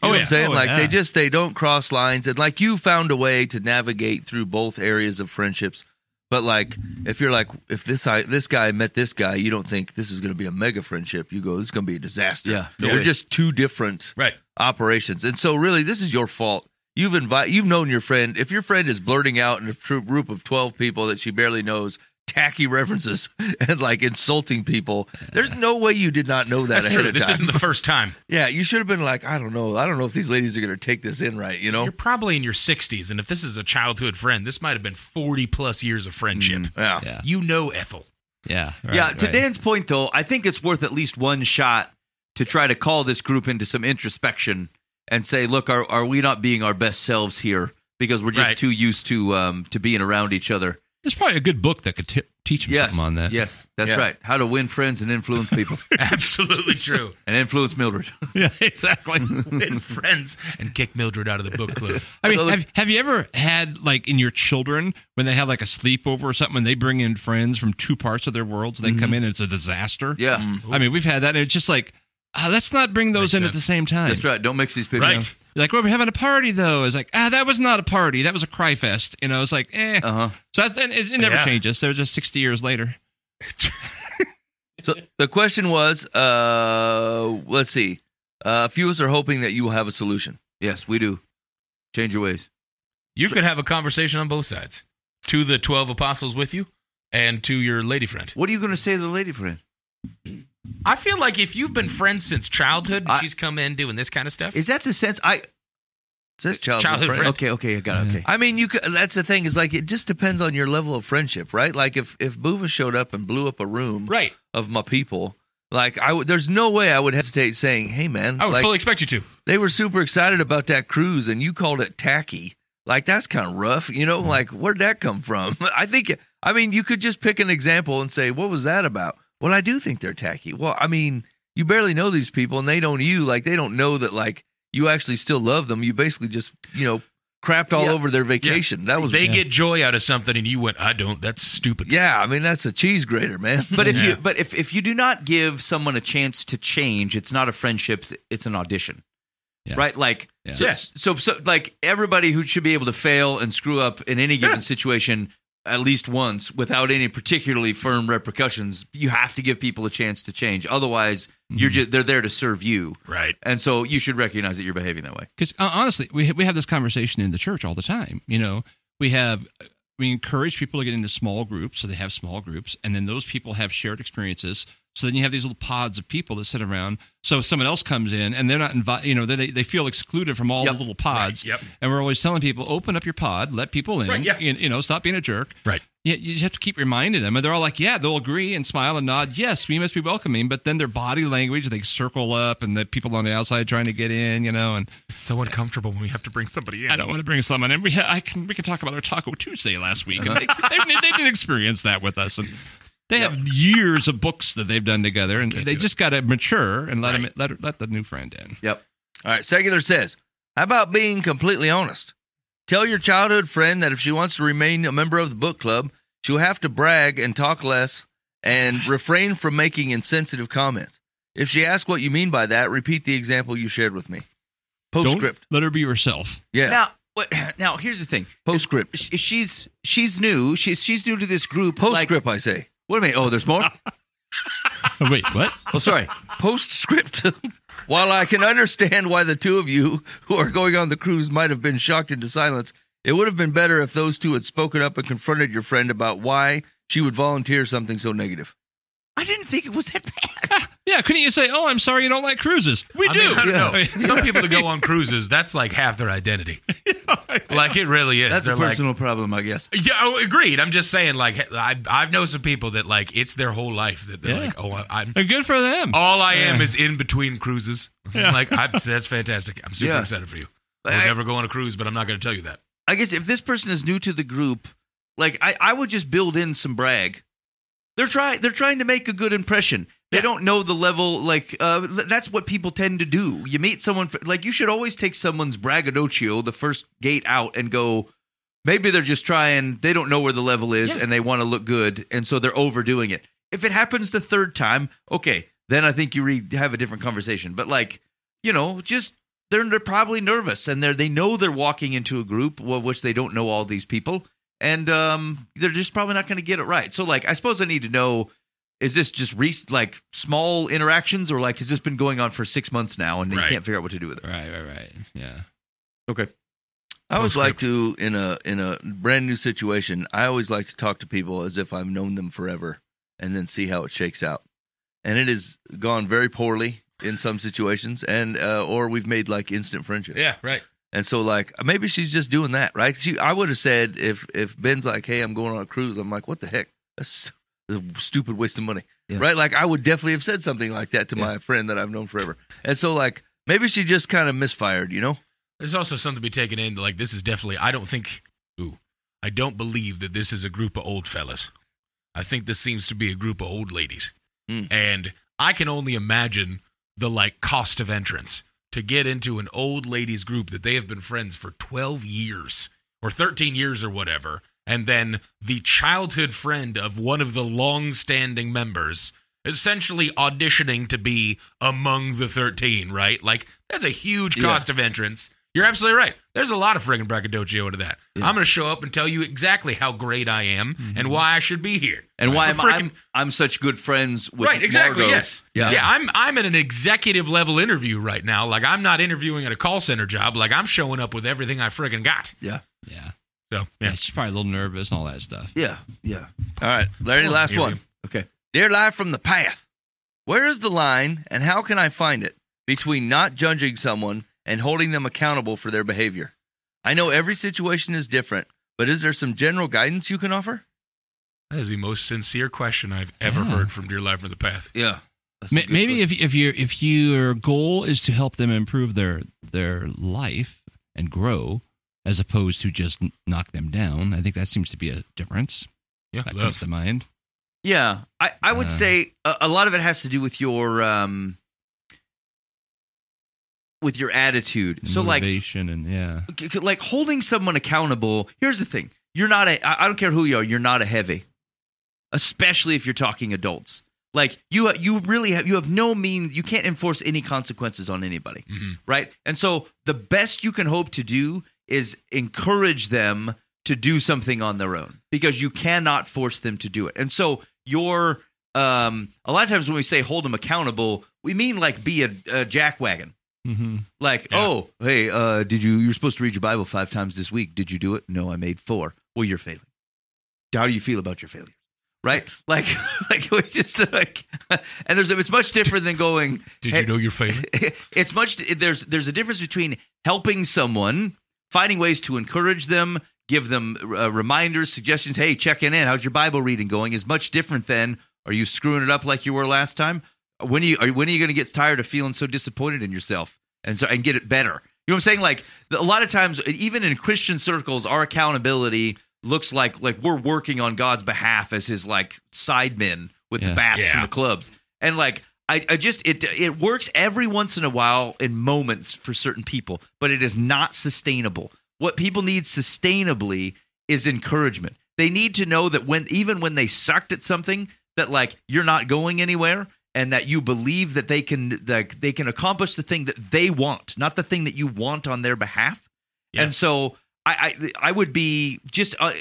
Oh, You know what yeah. I'm saying? Oh, like yeah. they just they don't cross lines and like you found a way to navigate through both areas of friendships. But like if you're like if this I, this guy met this guy, you don't think this is going to be a mega friendship. You go this is going to be a disaster. Yeah, no They're way. just two different Right. operations. And so really this is your fault. You've invite you've known your friend. If your friend is blurting out in a group of 12 people that she barely knows tacky references [laughs] and like insulting people, there's no way you did not know that That's ahead true. of This time. This isn't the first time. [laughs] Yeah, you should have been like, I don't know. I don't know if these ladies are going to take this in right, you know? You're probably in your 60s, and if this is a childhood friend, this might have been 40 plus years of friendship. Mm, yeah. yeah, You know Ethel. yeah, right, yeah. To right. Dan's point, though, I think it's worth at least one shot to try to call this group into some introspection and say, "Look, are are we not being our best selves here because we're just Right. too used to um to being around each other?" There's probably a good book that could t- teach him Yes, something on that. Yes, that's Yeah. right. How to win friends and influence people [laughs] Absolutely [laughs] true. and influence Mildred. [laughs] yeah, exactly. Win friends and kick Mildred out of the book club. I mean, have, have you ever had like in your children when they have like a sleepover or something, and they bring in friends from two parts of their worlds, they come in and it's a disaster. Yeah, I mean, we've had that, and it's just like, uh, let's not bring those Makes in at the same time. that's right. Don't mix these people. Right. Like we're having a party though. It's like ah, that was not a party. That was a cry fest. You know, it's like eh. Uh huh. so that's, it, it never Yeah. changes. They're just sixty years later. So the question was, uh, let's see. Uh, a few of us are hoping that you will have a solution. Yes, we do. Change your ways. You could have a conversation on both sides. To the 12 apostles with you and to your lady friend. What are you going to say to the lady friend? I feel like if you've been friends since childhood, and I- she's come in doing this kind of stuff. Is that the sense? I It says childhood, Childhood friend. friend. okay, okay, I got it. Okay. I mean, you could, that's the thing is like it just depends on your level of friendship, right? Like if if Boova showed up and blew up a room right. of my people, like I would, there's no way I would hesitate saying, "Hey, man, I would like, fully expect you to. they were super excited about that cruise, and you called it tacky. Like that's kind of rough, you know? Mm-hmm. Like where'd that come from? [laughs] I think, I mean, you could just pick an example and say, "What was that about?" Well, I do think they're tacky. Well, I mean, you barely know these people, and they don't you. Like they don't know that like you actually still love them. You basically just you know crapped all Yeah. over their vacation. That was they get joy out of something and you went, I don't. That's stupid. Yeah, I mean that's a cheese grater, man. But if [laughs] you but if if you do not give someone a chance to change, it's not a friendship, it's- it's an audition. Yeah. Right? Like Yeah. so, Yeah. so so like everybody who should be able to fail and screw up in any given Yeah. situation at least once without any particularly firm repercussions, you have to give people a chance to change. Otherwise, you're Mm-hmm. just they're there to serve you. Right. And so you should recognize that you're behaving that way. Because uh, honestly, we we have this conversation in the church all the time. You know, we have we encourage people to get into small groups, so they have small groups, and then those people have shared experiences. So then you have these little pods of people that sit around. So if someone else comes in and they're not invited, you know, they they feel excluded from all Yep. the little pods. Yep. And we're always telling people, open up your pod, let people in. Right, yeah. you, you know, stop being a jerk. Right. Yeah, you just have to keep reminding them, and they're all like, "Yeah," they'll agree and smile and nod. Yes, we must be welcoming. But then their body language, they circle up, and the people on the outside trying to get in, you know, and It's so uncomfortable when we have to bring somebody in. I don't want to bring someone in. We ha- I can we can talk about our Taco Tuesday last week. And they, they, they didn't experience that with us, and they have years of books that they've done together, and they just got to mature and let 'em Right. let let the new friend in. Yep. All right, secular says, how about being completely honest? Tell your childhood friend that if she wants to remain a member of the book club, she'll have to brag and talk less and [laughs] refrain from making insensitive comments. If she asks what you mean by that, repeat the example you shared with me. Postscript. Don't let her be herself. Yeah. Now, what, [clears throat] now here's the thing. Postscript. Sh- She's she's new. She's she's new to this group. Like, Postscript, I say. What do you mean? Oh, there's more. [laughs] Oh, wait, what? oh, sorry. Postscript. [laughs] While I can understand why the two of you who are going on the cruise might have been shocked into silence, it would have been better if those two had spoken up and confronted your friend about why she would volunteer something so negative. I didn't think it was that bad. [laughs] Yeah, couldn't you say, "Oh, I'm sorry, you don't like cruises"? We I do. mean, I don't Yeah. know. [laughs] Some people that go on cruises, that's like half their identity. [laughs] like it really is. That's They're a like, personal problem, I guess. yeah, oh, agreed. I'm just saying, like, I, I've known some people that like it's their whole life that they're Yeah. like, oh, I- I'm And good for them. all I am is in between cruises. Yeah. like, I, that's fantastic. I'm super Yeah. excited for you. We'll I- never go on a cruise, but I'm not going to tell you that. I guess if this person is new to the group, like I, I would just build in some brag. They're trying. They're trying to make a good impression. They Yeah. don't know the level. Like uh, that's what people tend to do. You meet someone. Like you should always take someone's braggadocio the first gate out and go. Maybe they're just trying. They don't know where the level is, Yeah. and they want to look good, and so they're overdoing it. If it happens the third time, okay, then I think you re- have a different conversation. But like, you know, just they're, they're probably nervous and they're they know they're walking into a group of which they don't know all these people and um they're just probably not going to get it right so like i suppose i need to know is this just re- like small interactions or like has this been going on for six months now and Right. you can't figure out what to do with it Right, right, right. Yeah. okay I always like to in a in a brand new situation. I always like to talk to people as if I've known them forever, and then see how it shakes out. And it has gone very poorly in some situations, and uh, or we've made like instant friendship. Yeah, right. And so like maybe she's just doing that, right? She I would have said if if Ben's like, "Hey, I'm going on a cruise," I'm like, "What the heck? That's a stupid waste of money." Yeah. Right? Like I would definitely have said something like that to my friend that I've known forever. And so like maybe she just kind of misfired, you know? There's also something to be taken in. Like this is definitely. I don't think. Ooh, I don't believe that this is a group of old fellas. I think this seems to be a group of old ladies, Hmm. and I can only imagine the like cost of entrance to get into an old ladies group that they have been friends for 12 years or 13 years or whatever, and then the childhood friend of one of the long-standing members essentially auditioning to be among the 13, right? Like that's a huge Yeah. cost of entrance You're absolutely right. There's a lot of friggin' braggadocio into that. I'm going to show up and tell you exactly how great I am mm-hmm. and why I should be here. And why We're am frickin- I'm I'm such good friends with right, exactly. Margot. Yes. Yeah. Yeah. I'm I'm at an executive level interview right now. Like I'm not interviewing at a call center job. Like I'm showing up with everything I friggin' got. Yeah. Yeah. So Yeah. yeah. She's probably a little nervous and all that stuff. Yeah. Yeah. All right, Larry, the last one. go. Okay. Dear Live from the Path, where is the line and how can I find it between not judging someone and holding them accountable for their behavior? I know every situation is different, but is there some general guidance you can offer? That is the most sincere question I've ever Yeah. heard from Dear Live from the Path. Yeah. That's Ma- Maybe question. if if your if your goal is to help them improve their their life and grow, as opposed to just knock them down, I think that seems to be a difference. Yeah, That love. comes to mind. Yeah, I, I would Uh, say a, a lot of it has to do with your um with your attitude. So like and yeah, like holding someone accountable. Here's the thing: you're not a. I don't care who you are. You're not a heavy, especially if you're talking adults. Like you, you really have you have no means. You can't enforce any consequences on anybody, Mhm. right? And so the best you can hope to do is encourage them to do something on their own because you cannot force them to do it. And so your um a lot of times when we say hold them accountable, we mean like be a, a jackwagon. Mm-hmm. Like, Yeah. oh, hey, uh, did you? You're supposed to read your Bible five times this week. Did you do it? No, I made four. Well, you're failing. How do you feel about your failures? Right? Like, [laughs] like we just like, [laughs] and there's it's much different than going. [laughs] Did Hey- you know you're failing? it's much there's there's a difference between helping someone, finding ways to encourage them, give them uh, reminders, suggestions. Hey, checking in. How's your Bible reading going? Is much different than are you screwing it up like you were last time? When are you are, when are you going to get tired of feeling so disappointed in yourself and so and get it better? You know what I'm saying? Like a lot of times, even in Christian circles, our accountability looks like like we're working on God's behalf as His like sidemen with the bats Yeah. and the clubs, and like I, I just it it works every once in a while in moments for certain people, but it is not sustainable. What people need sustainably is encouragement. They need to know that when even when they sucked at something, that like you're not going anywhere and that you believe that they can that they can accomplish the thing that they want, not the thing that you want on their behalf. And so I I, I would be just uh,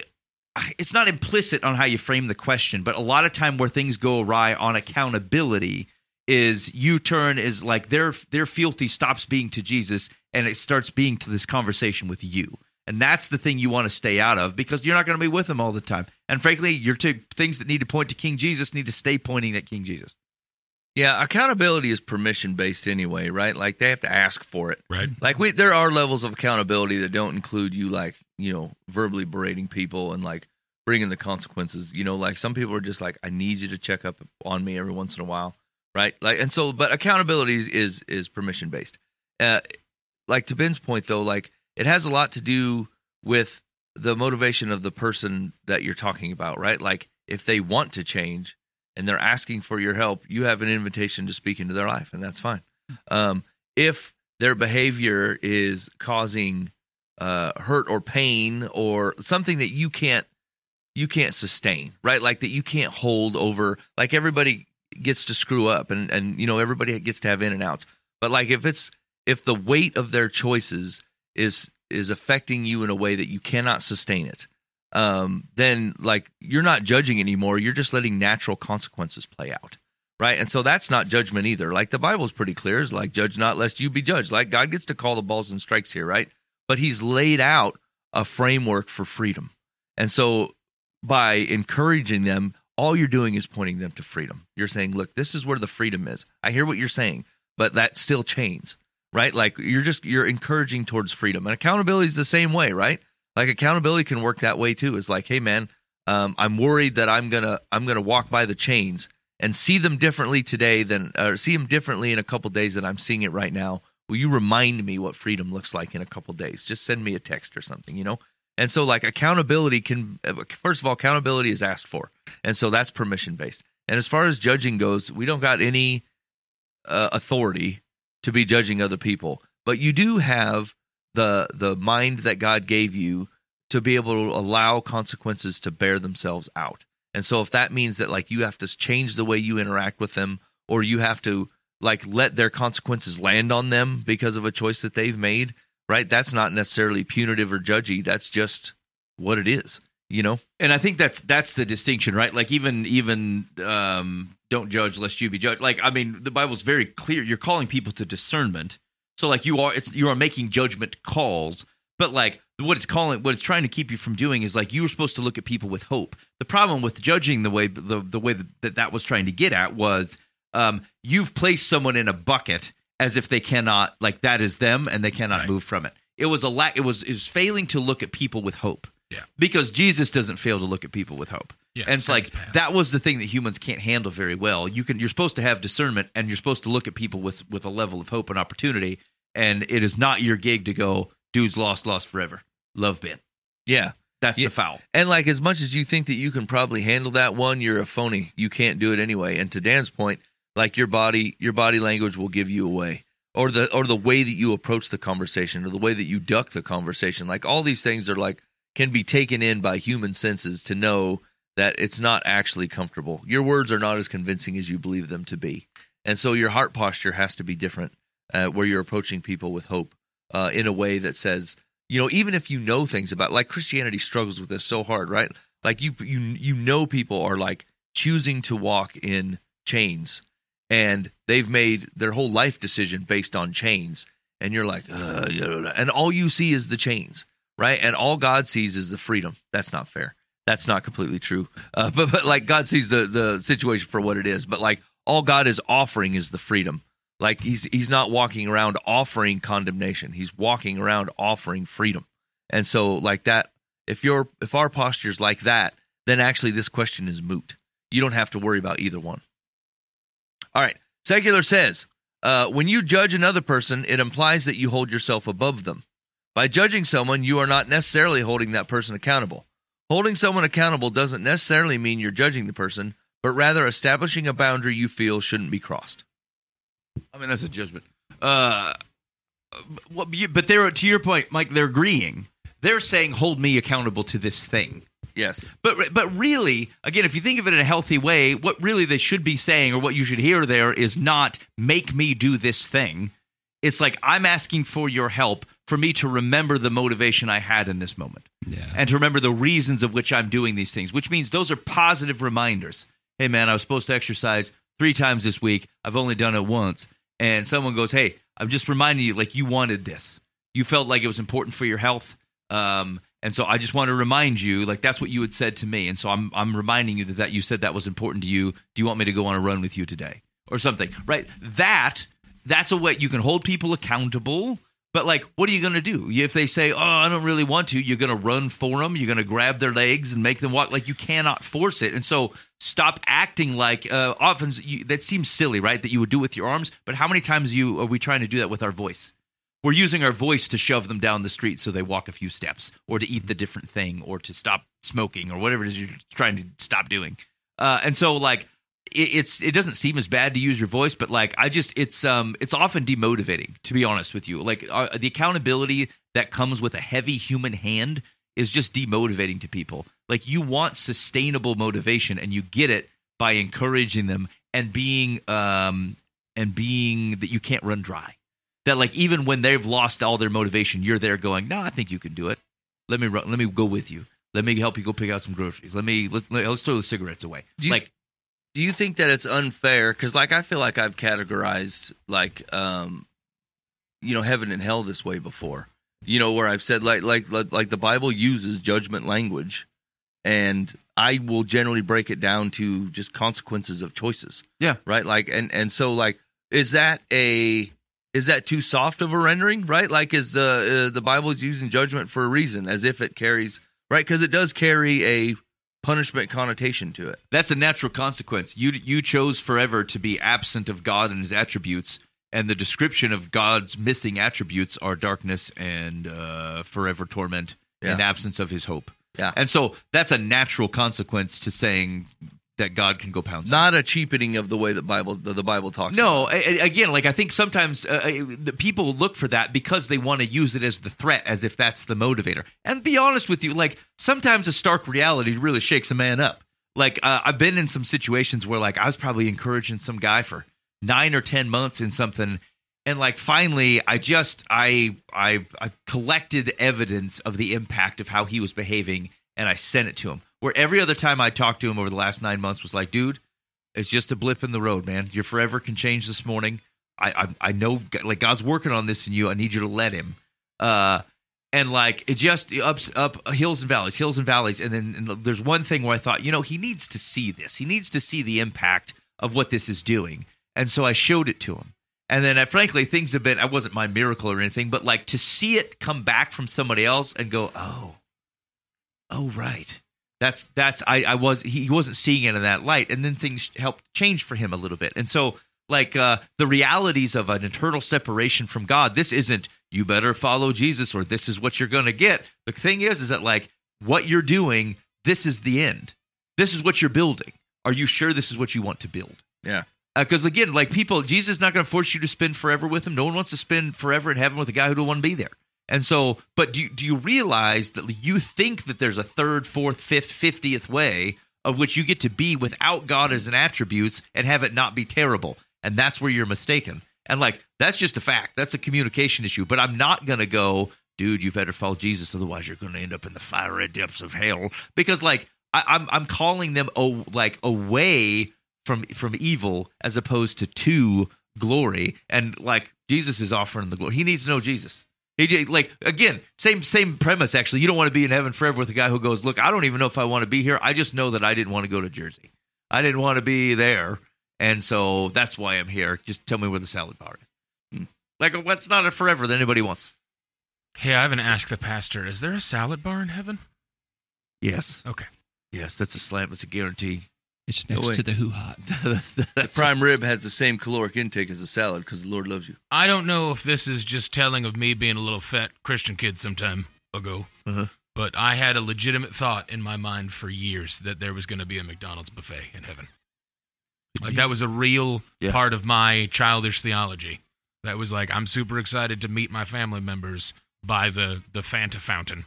it's not implicit on how you frame the question, but a lot of time where things go awry on accountability is U turn is like their their fealty stops being to Jesus and it starts being to this conversation with you. And that's the thing you want to stay out of because you're not going to be with them all the time. And frankly, your two things that need to point to King Jesus need to stay pointing at King Jesus. Yeah, accountability is permission based anyway, right? Like they have to ask for it. Right. Like we, there are levels of accountability that don't include you, like you know, verbally berating people and like bringing the consequences. You know, like some people are just like, I need you to check up on me every once in a while, right? Like, and so, but accountability is is, is permission based. Uh, like to Ben's point though, like it has a lot to do with the motivation of the person that you're talking about, right? Like if they want to change and they're asking for your help, you have an invitation to speak into their life, and that's fine. Um, if their behavior is causing uh, hurt or pain or something that you can't you can't sustain, right? Like that you can't hold over. Like everybody gets to screw up, and and you know everybody gets to have in and outs. But like if it's if the weight of their choices is is affecting you in a way that you cannot sustain it, um, then like you're not judging anymore. You're just letting natural consequences play out, right? And so that's not judgment either. Like the Bible's pretty clear. is like judge not lest you be judged. Like God gets to call the balls and strikes here, right? But He's laid out a framework for freedom, and so by encouraging them, all you're doing is pointing them to freedom. You're saying, look, this is where the freedom is. I hear what you're saying, but that still chains, right? Like you're just you're encouraging towards freedom, and accountability is the same way, right? Like accountability can work that way too. It's like hey man um, i'm worried that i'm gonna i'm gonna walk by the chains and see them differently today than or see them differently in a couple days than i'm seeing it right now. Will you remind me what freedom looks like in a couple days? Just send me a text or something you know? And so like accountability can first of all accountability is asked for. And so that's permission based and as far as judging goes we don't got any uh, authority to be judging other people. But you do have the the mind that God gave you to be able to allow consequences to bear themselves out. And so if that means that like you have to change the way you interact with them or you have to like let their consequences land on them because of a choice that they've made, right? That's not necessarily punitive or judgy. That's just what it is, you know? and I think that's that's the distinction, right? Like even even um, don't judge lest you be judged. Like I mean, the Bible's very clear. You're calling people to discernment. So like you are, it's you are making judgment calls. But like what it's calling, what it's trying to keep you from doing is like you were supposed to look at people with hope. The problem with judging the way the the way that that was trying to get at was um, you've placed someone in a bucket as if they cannot like that is them and they cannot Right. move from it. It was a lack. It was it was failing to look at people with hope. Yeah. Because Jesus doesn't fail to look at people with hope. Yeah, and it's like that was the thing that humans can't handle very well. You can you're supposed to have discernment and you're supposed to look at people with with a level of hope and opportunity. And it is not your gig to go, dude's lost, lost forever. Love Ben. Yeah. That's Yeah. the foul. And like as much as you think that you can probably handle that one, you're a phony. You can't do it anyway. And to Dan's point, like your body, your body language will give you away. Or the or the way that you approach the conversation or the way that you duck the conversation. Like all these things are like can be taken in by human senses to know that it's not actually comfortable. Your words are not as convincing as you believe them to be. And so your heart posture has to be different uh, where you're approaching people with hope uh, in a way that says, you know, even if you know things about like Christianity struggles with this so hard, right? Like you you you know people are like choosing to walk in chains and they've made their whole life decision based on chains and you're like and all you see is the chains right? And all god sees is the freedom. That's not fair. That's not completely true. Uh, [laughs] but but like god sees the the situation for what it is but like all god is offering is the freedom like he's he's not walking around offering condemnation he's walking around offering freedom and so like that if your if our posture is like that then actually this question is moot you don't have to worry about either one all right. Secular says uh, when you judge another person, it implies that you hold yourself above them. By judging someone, you are not necessarily holding that person accountable. Holding someone accountable doesn't necessarily mean you're judging the person, but rather establishing a boundary you feel shouldn't be crossed. I mean, that's a judgment. Uh, well, but they're to your point, Mike. They're agreeing. They're saying, "Hold me accountable to this thing." Yes. But but really, again, if you think of it in a healthy way, what really they should be saying, or what you should hear there, is not "make me do this thing." It's like I'm asking for your help for me to remember the motivation I had in this moment Yeah. and to remember the reasons of which I'm doing these things, which means those are positive reminders. Hey, man, I was supposed to exercise three times this week. I've only done it once. And someone goes, Hey, I'm just reminding you, like, you wanted this. You felt like it was important for your health. Um, and so I just want to remind you, like, that's what you had said to me. And so I'm, I'm reminding you that, that you said that was important to you. Do you want me to go on a run with you today or something? Right. That, that's a way you can hold people accountable. But like, what are you going to do if they say, "Oh, I don't really want to"? You're going to run for them. You're going to grab their legs and make them walk. Like you cannot force it. And so, stop acting like. Uh, often you, that seems silly, right? That you would do with your arms. But how many times you are we trying to do that with our voice? We're using our voice to shove them down the street so they walk a few steps, or to eat the different thing, or to stop smoking, or whatever it is you're trying to stop doing. Uh, and so, like, it's it doesn't seem as bad to use your voice, but like I just it's um it's often demotivating to be honest with you. Like uh, the accountability that comes with a heavy human hand is just demotivating to people. Like you want sustainable motivation, and you get it by encouraging them and being um and being that you can't run dry. That like even when they've lost all their motivation, you're there going, no, I think you can do it. Let me run, let me go with you. Let me help you go pick out some groceries. Let me let, us throw the cigarettes away. Like do you think that it's unfair? Because like i feel like i've categorized like um you know heaven and hell this way before. You know where i've said like like like, like the bible uses judgment language and i will generally break it down to just consequences of choices. Yeah. right? Like and and so like is that a is that too soft of a rendering? Right? Like is the uh, the bible is using judgment for a reason as if it carries right? Because it does carry a punishment connotation to it that's a natural consequence. You you chose forever to be absent of God and His attributes, and the description of God's missing attributes are darkness and uh, forever torment and absence of His hope. Yeah. and so that's a natural consequence to saying that God can go pounce. not a cheapening of the way that Bible the, Bible talks. No, about it. a- a- again, like I think sometimes uh, uh, the people look for that because they want to use it as the threat, as if that's the motivator. And be honest with you, like sometimes a stark reality really shakes a man up. Like uh, I've been in some situations where like I was probably encouraging some guy for nine or ten months in something, and like finally I just I I I collected evidence of the impact of how he was behaving and I sent it to him. Where every other time I talked to him over the last 9 months was like, dude, it's just a blip in the road, man. Your forever can change this morning. I I, I know like God's working on this in you. I need you to let him. Uh and like it just ups up hills and valleys, hills and valleys. And then and there's one thing where I thought, you know, he needs to see this. He needs to see the impact of what this is doing. And so I showed it to him. And then, uh, frankly, things have been. I wasn't my miracle or anything, but like to see it come back from somebody else and go, oh, oh, right. That's that's I I was he wasn't seeing it in that light, and then things helped change for him a little bit. And so, like uh, the realities of an eternal separation from God. This isn't you better follow Jesus or this is what you're going to get. The thing is, is that like what you're doing, this is the end. This is what you're building. Are you sure this is what you want to build? Yeah. Because again, like people, Jesus is not going to force you to spend forever with him. No one wants to spend forever in heaven with a guy who don't want to be there. And so, but do do you realize that you think that there's a third, fourth, fifth, fiftieth way of which you get to be without God as an attributes and have it not be terrible? And that's where you're mistaken. And like that's just a fact. That's a communication issue. But I'm not going to go, dude. You better follow Jesus, otherwise you're going to end up in the fiery depths of hell. Because like I, I'm I'm calling them oh like away from from evil as opposed to to glory. And like Jesus is offering the glory. He needs to know Jesus. He j- like again, same same premise. Actually, you don't want to be in heaven forever with a guy who goes, "Look, I don't even know if I want to be here. I just know that I didn't want to go to Jersey. I didn't want to be there, and so that's why I'm here. Just tell me where the salad bar is. Hmm. Like, what's not a forever that anybody wants? Hey, I haven't asked the pastor. Is there a salad bar in heaven? Yes, Okay. yes, that's a slam. That's a guarantee. It's next wait. to the hoo ha. [laughs] The prime rib has the same caloric intake as a salad because the Lord loves you. I don't know if this is just telling of me being a little fat Christian kid sometime ago, Uh-huh. but I had a legitimate thought in my mind for years that there was going to be a McDonald's buffet in heaven. Like that was a real Yeah. part of my childish theology. That was like I'm super excited to meet my family members by the the Fanta fountain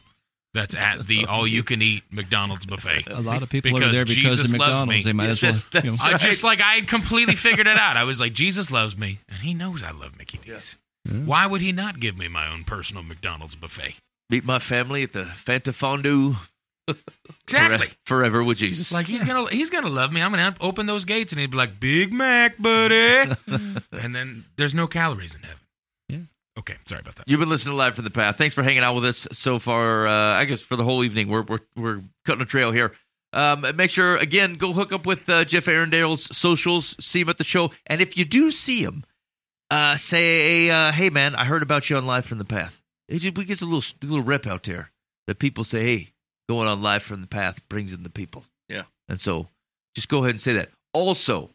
that's at the all you can eat McDonald's buffet. A lot of people Because are there because Jesus of loves me. McDonald's. They might as well. That's- you know. that's- I just like I had completely figured it out. I was like, Jesus loves me, and He knows I love Mickey D's. Yeah. Why would He not give me my own personal McDonald's buffet? Meet my family at the Fanta Fondue. Exactly. Fore- forever with Jesus. Like He's gonna He's gonna love me. I'm gonna open those gates, and He'd be like, Big Mac, buddy. [laughs] and then there's no calories in heaven. Yeah. Okay. Sorry about that. You've been listening to Live from the Path. Thanks for hanging out with us so far. Uh, I guess for the whole evening, we're we're we're cutting a trail here. Um, make sure again, go hook up with uh, Jeff Arrandale's socials. See him at the show, and if you do see him, uh, say, uh, "Hey, man, I heard about you on Live from the Path." It just, we get a little a little rep out there that people say, "Hey, going on Live from the Path brings in the people." Yeah. and so just go ahead and say that. Also,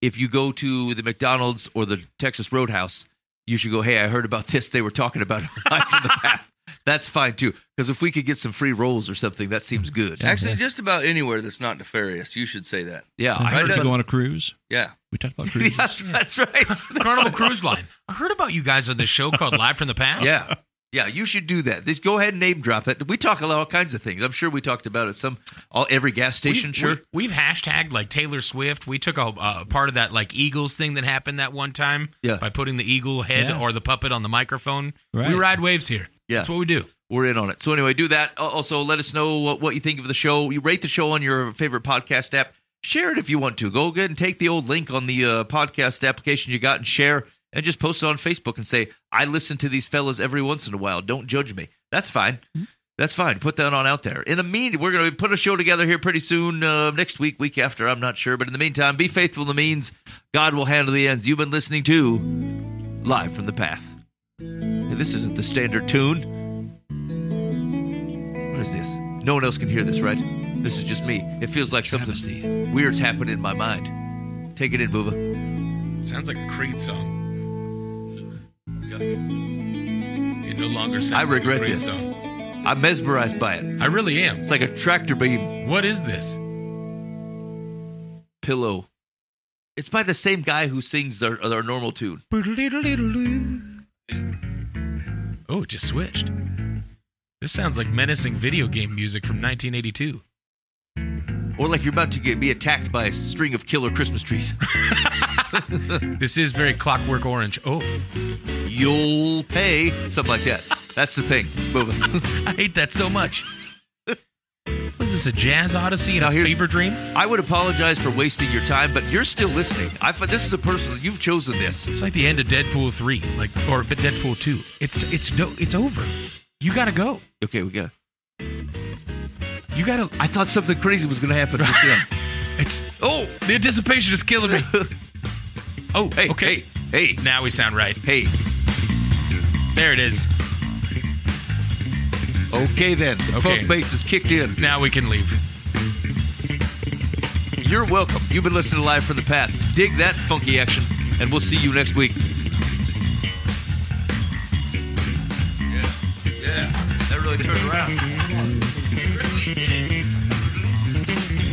if you go to the McDonald's or the Texas Roadhouse, you should go, hey, I heard about [laughs] this. They were talking about [laughs] it live from the path. That's fine too. Because if we could get some free rolls or something, that seems good. Yeah, Actually, just about anywhere that's not nefarious, you should say that. Yeah, I heard heard to about go on a cruise. Yeah. We talked about [laughs] cruises. yeah, that's right. That's Carnival. Cruise Line. I heard about you guys on this show called Live from the Past. Yeah. Yeah, you should do that. Just go ahead and name drop it. We talk about all kinds of things. I'm sure we talked about it some all every gas station, We've, sure. we, have hashtagged like Taylor Swift. We took a uh, part of that like Eagles thing that happened that one time Yeah. by putting the eagle head Yeah. or the puppet on the microphone. Right. We ride waves here. Yeah. That's what we do. We're in on it. So anyway, do that. Also, let us know what, what you think of the show. You rate the show on your favorite podcast app. Share it if you want to. Go ahead and take the old link on the uh, podcast application you got and share, and just post it on Facebook and say, "I listen to these fellas every once in a while. Don't judge me." That's fine. That's fine. Put that on out there. In a mean, we're going to put a show together here pretty soon. Uh, next week, week after, I'm not sure. But in the meantime, be faithful in the means. God will handle the ends. You've been listening to Live from the Path. Hey, this isn't the standard tune. What is this? No one else can hear this, right? This is just me. It feels like something Travesty. weird's happened in my mind. Take it in, Booba. Sounds like a Creed song. It no longer sounds I like regret Creed this. I'm mesmerized by it. I really am. It's like a tractor beam What is this? pillow. It's by the same guy who sings their, their normal tune. Oh, it just switched. This sounds like menacing video game music from 1982. Or like you're about to get, be attacked by a string of killer Christmas trees. [laughs] [laughs] This is very Clockwork Orange. Oh, You'll pay something like that. That's the thing. [laughs] I hate that so much. What is this? A jazz odyssey and Now a fever dream? I would apologize for wasting your time, but you're still listening. I this is a personal. You've chosen this. It's like the end of Deadpool three, like or Deadpool two. It's it's no, it's over. You gotta go. Okay, we got. You gotta. I thought something crazy was to happen. [laughs] It's oh, the anticipation is killing me. Oh, Hey, okay. hey, hey, Now we sound right. hey. There it is. Okay then. The Okay. funk bass is kicked in. Now we can leave. You're welcome. You've been listening to Live from the Path. Dig that funky action, and we'll see you next week. Yeah, yeah. That really turned around.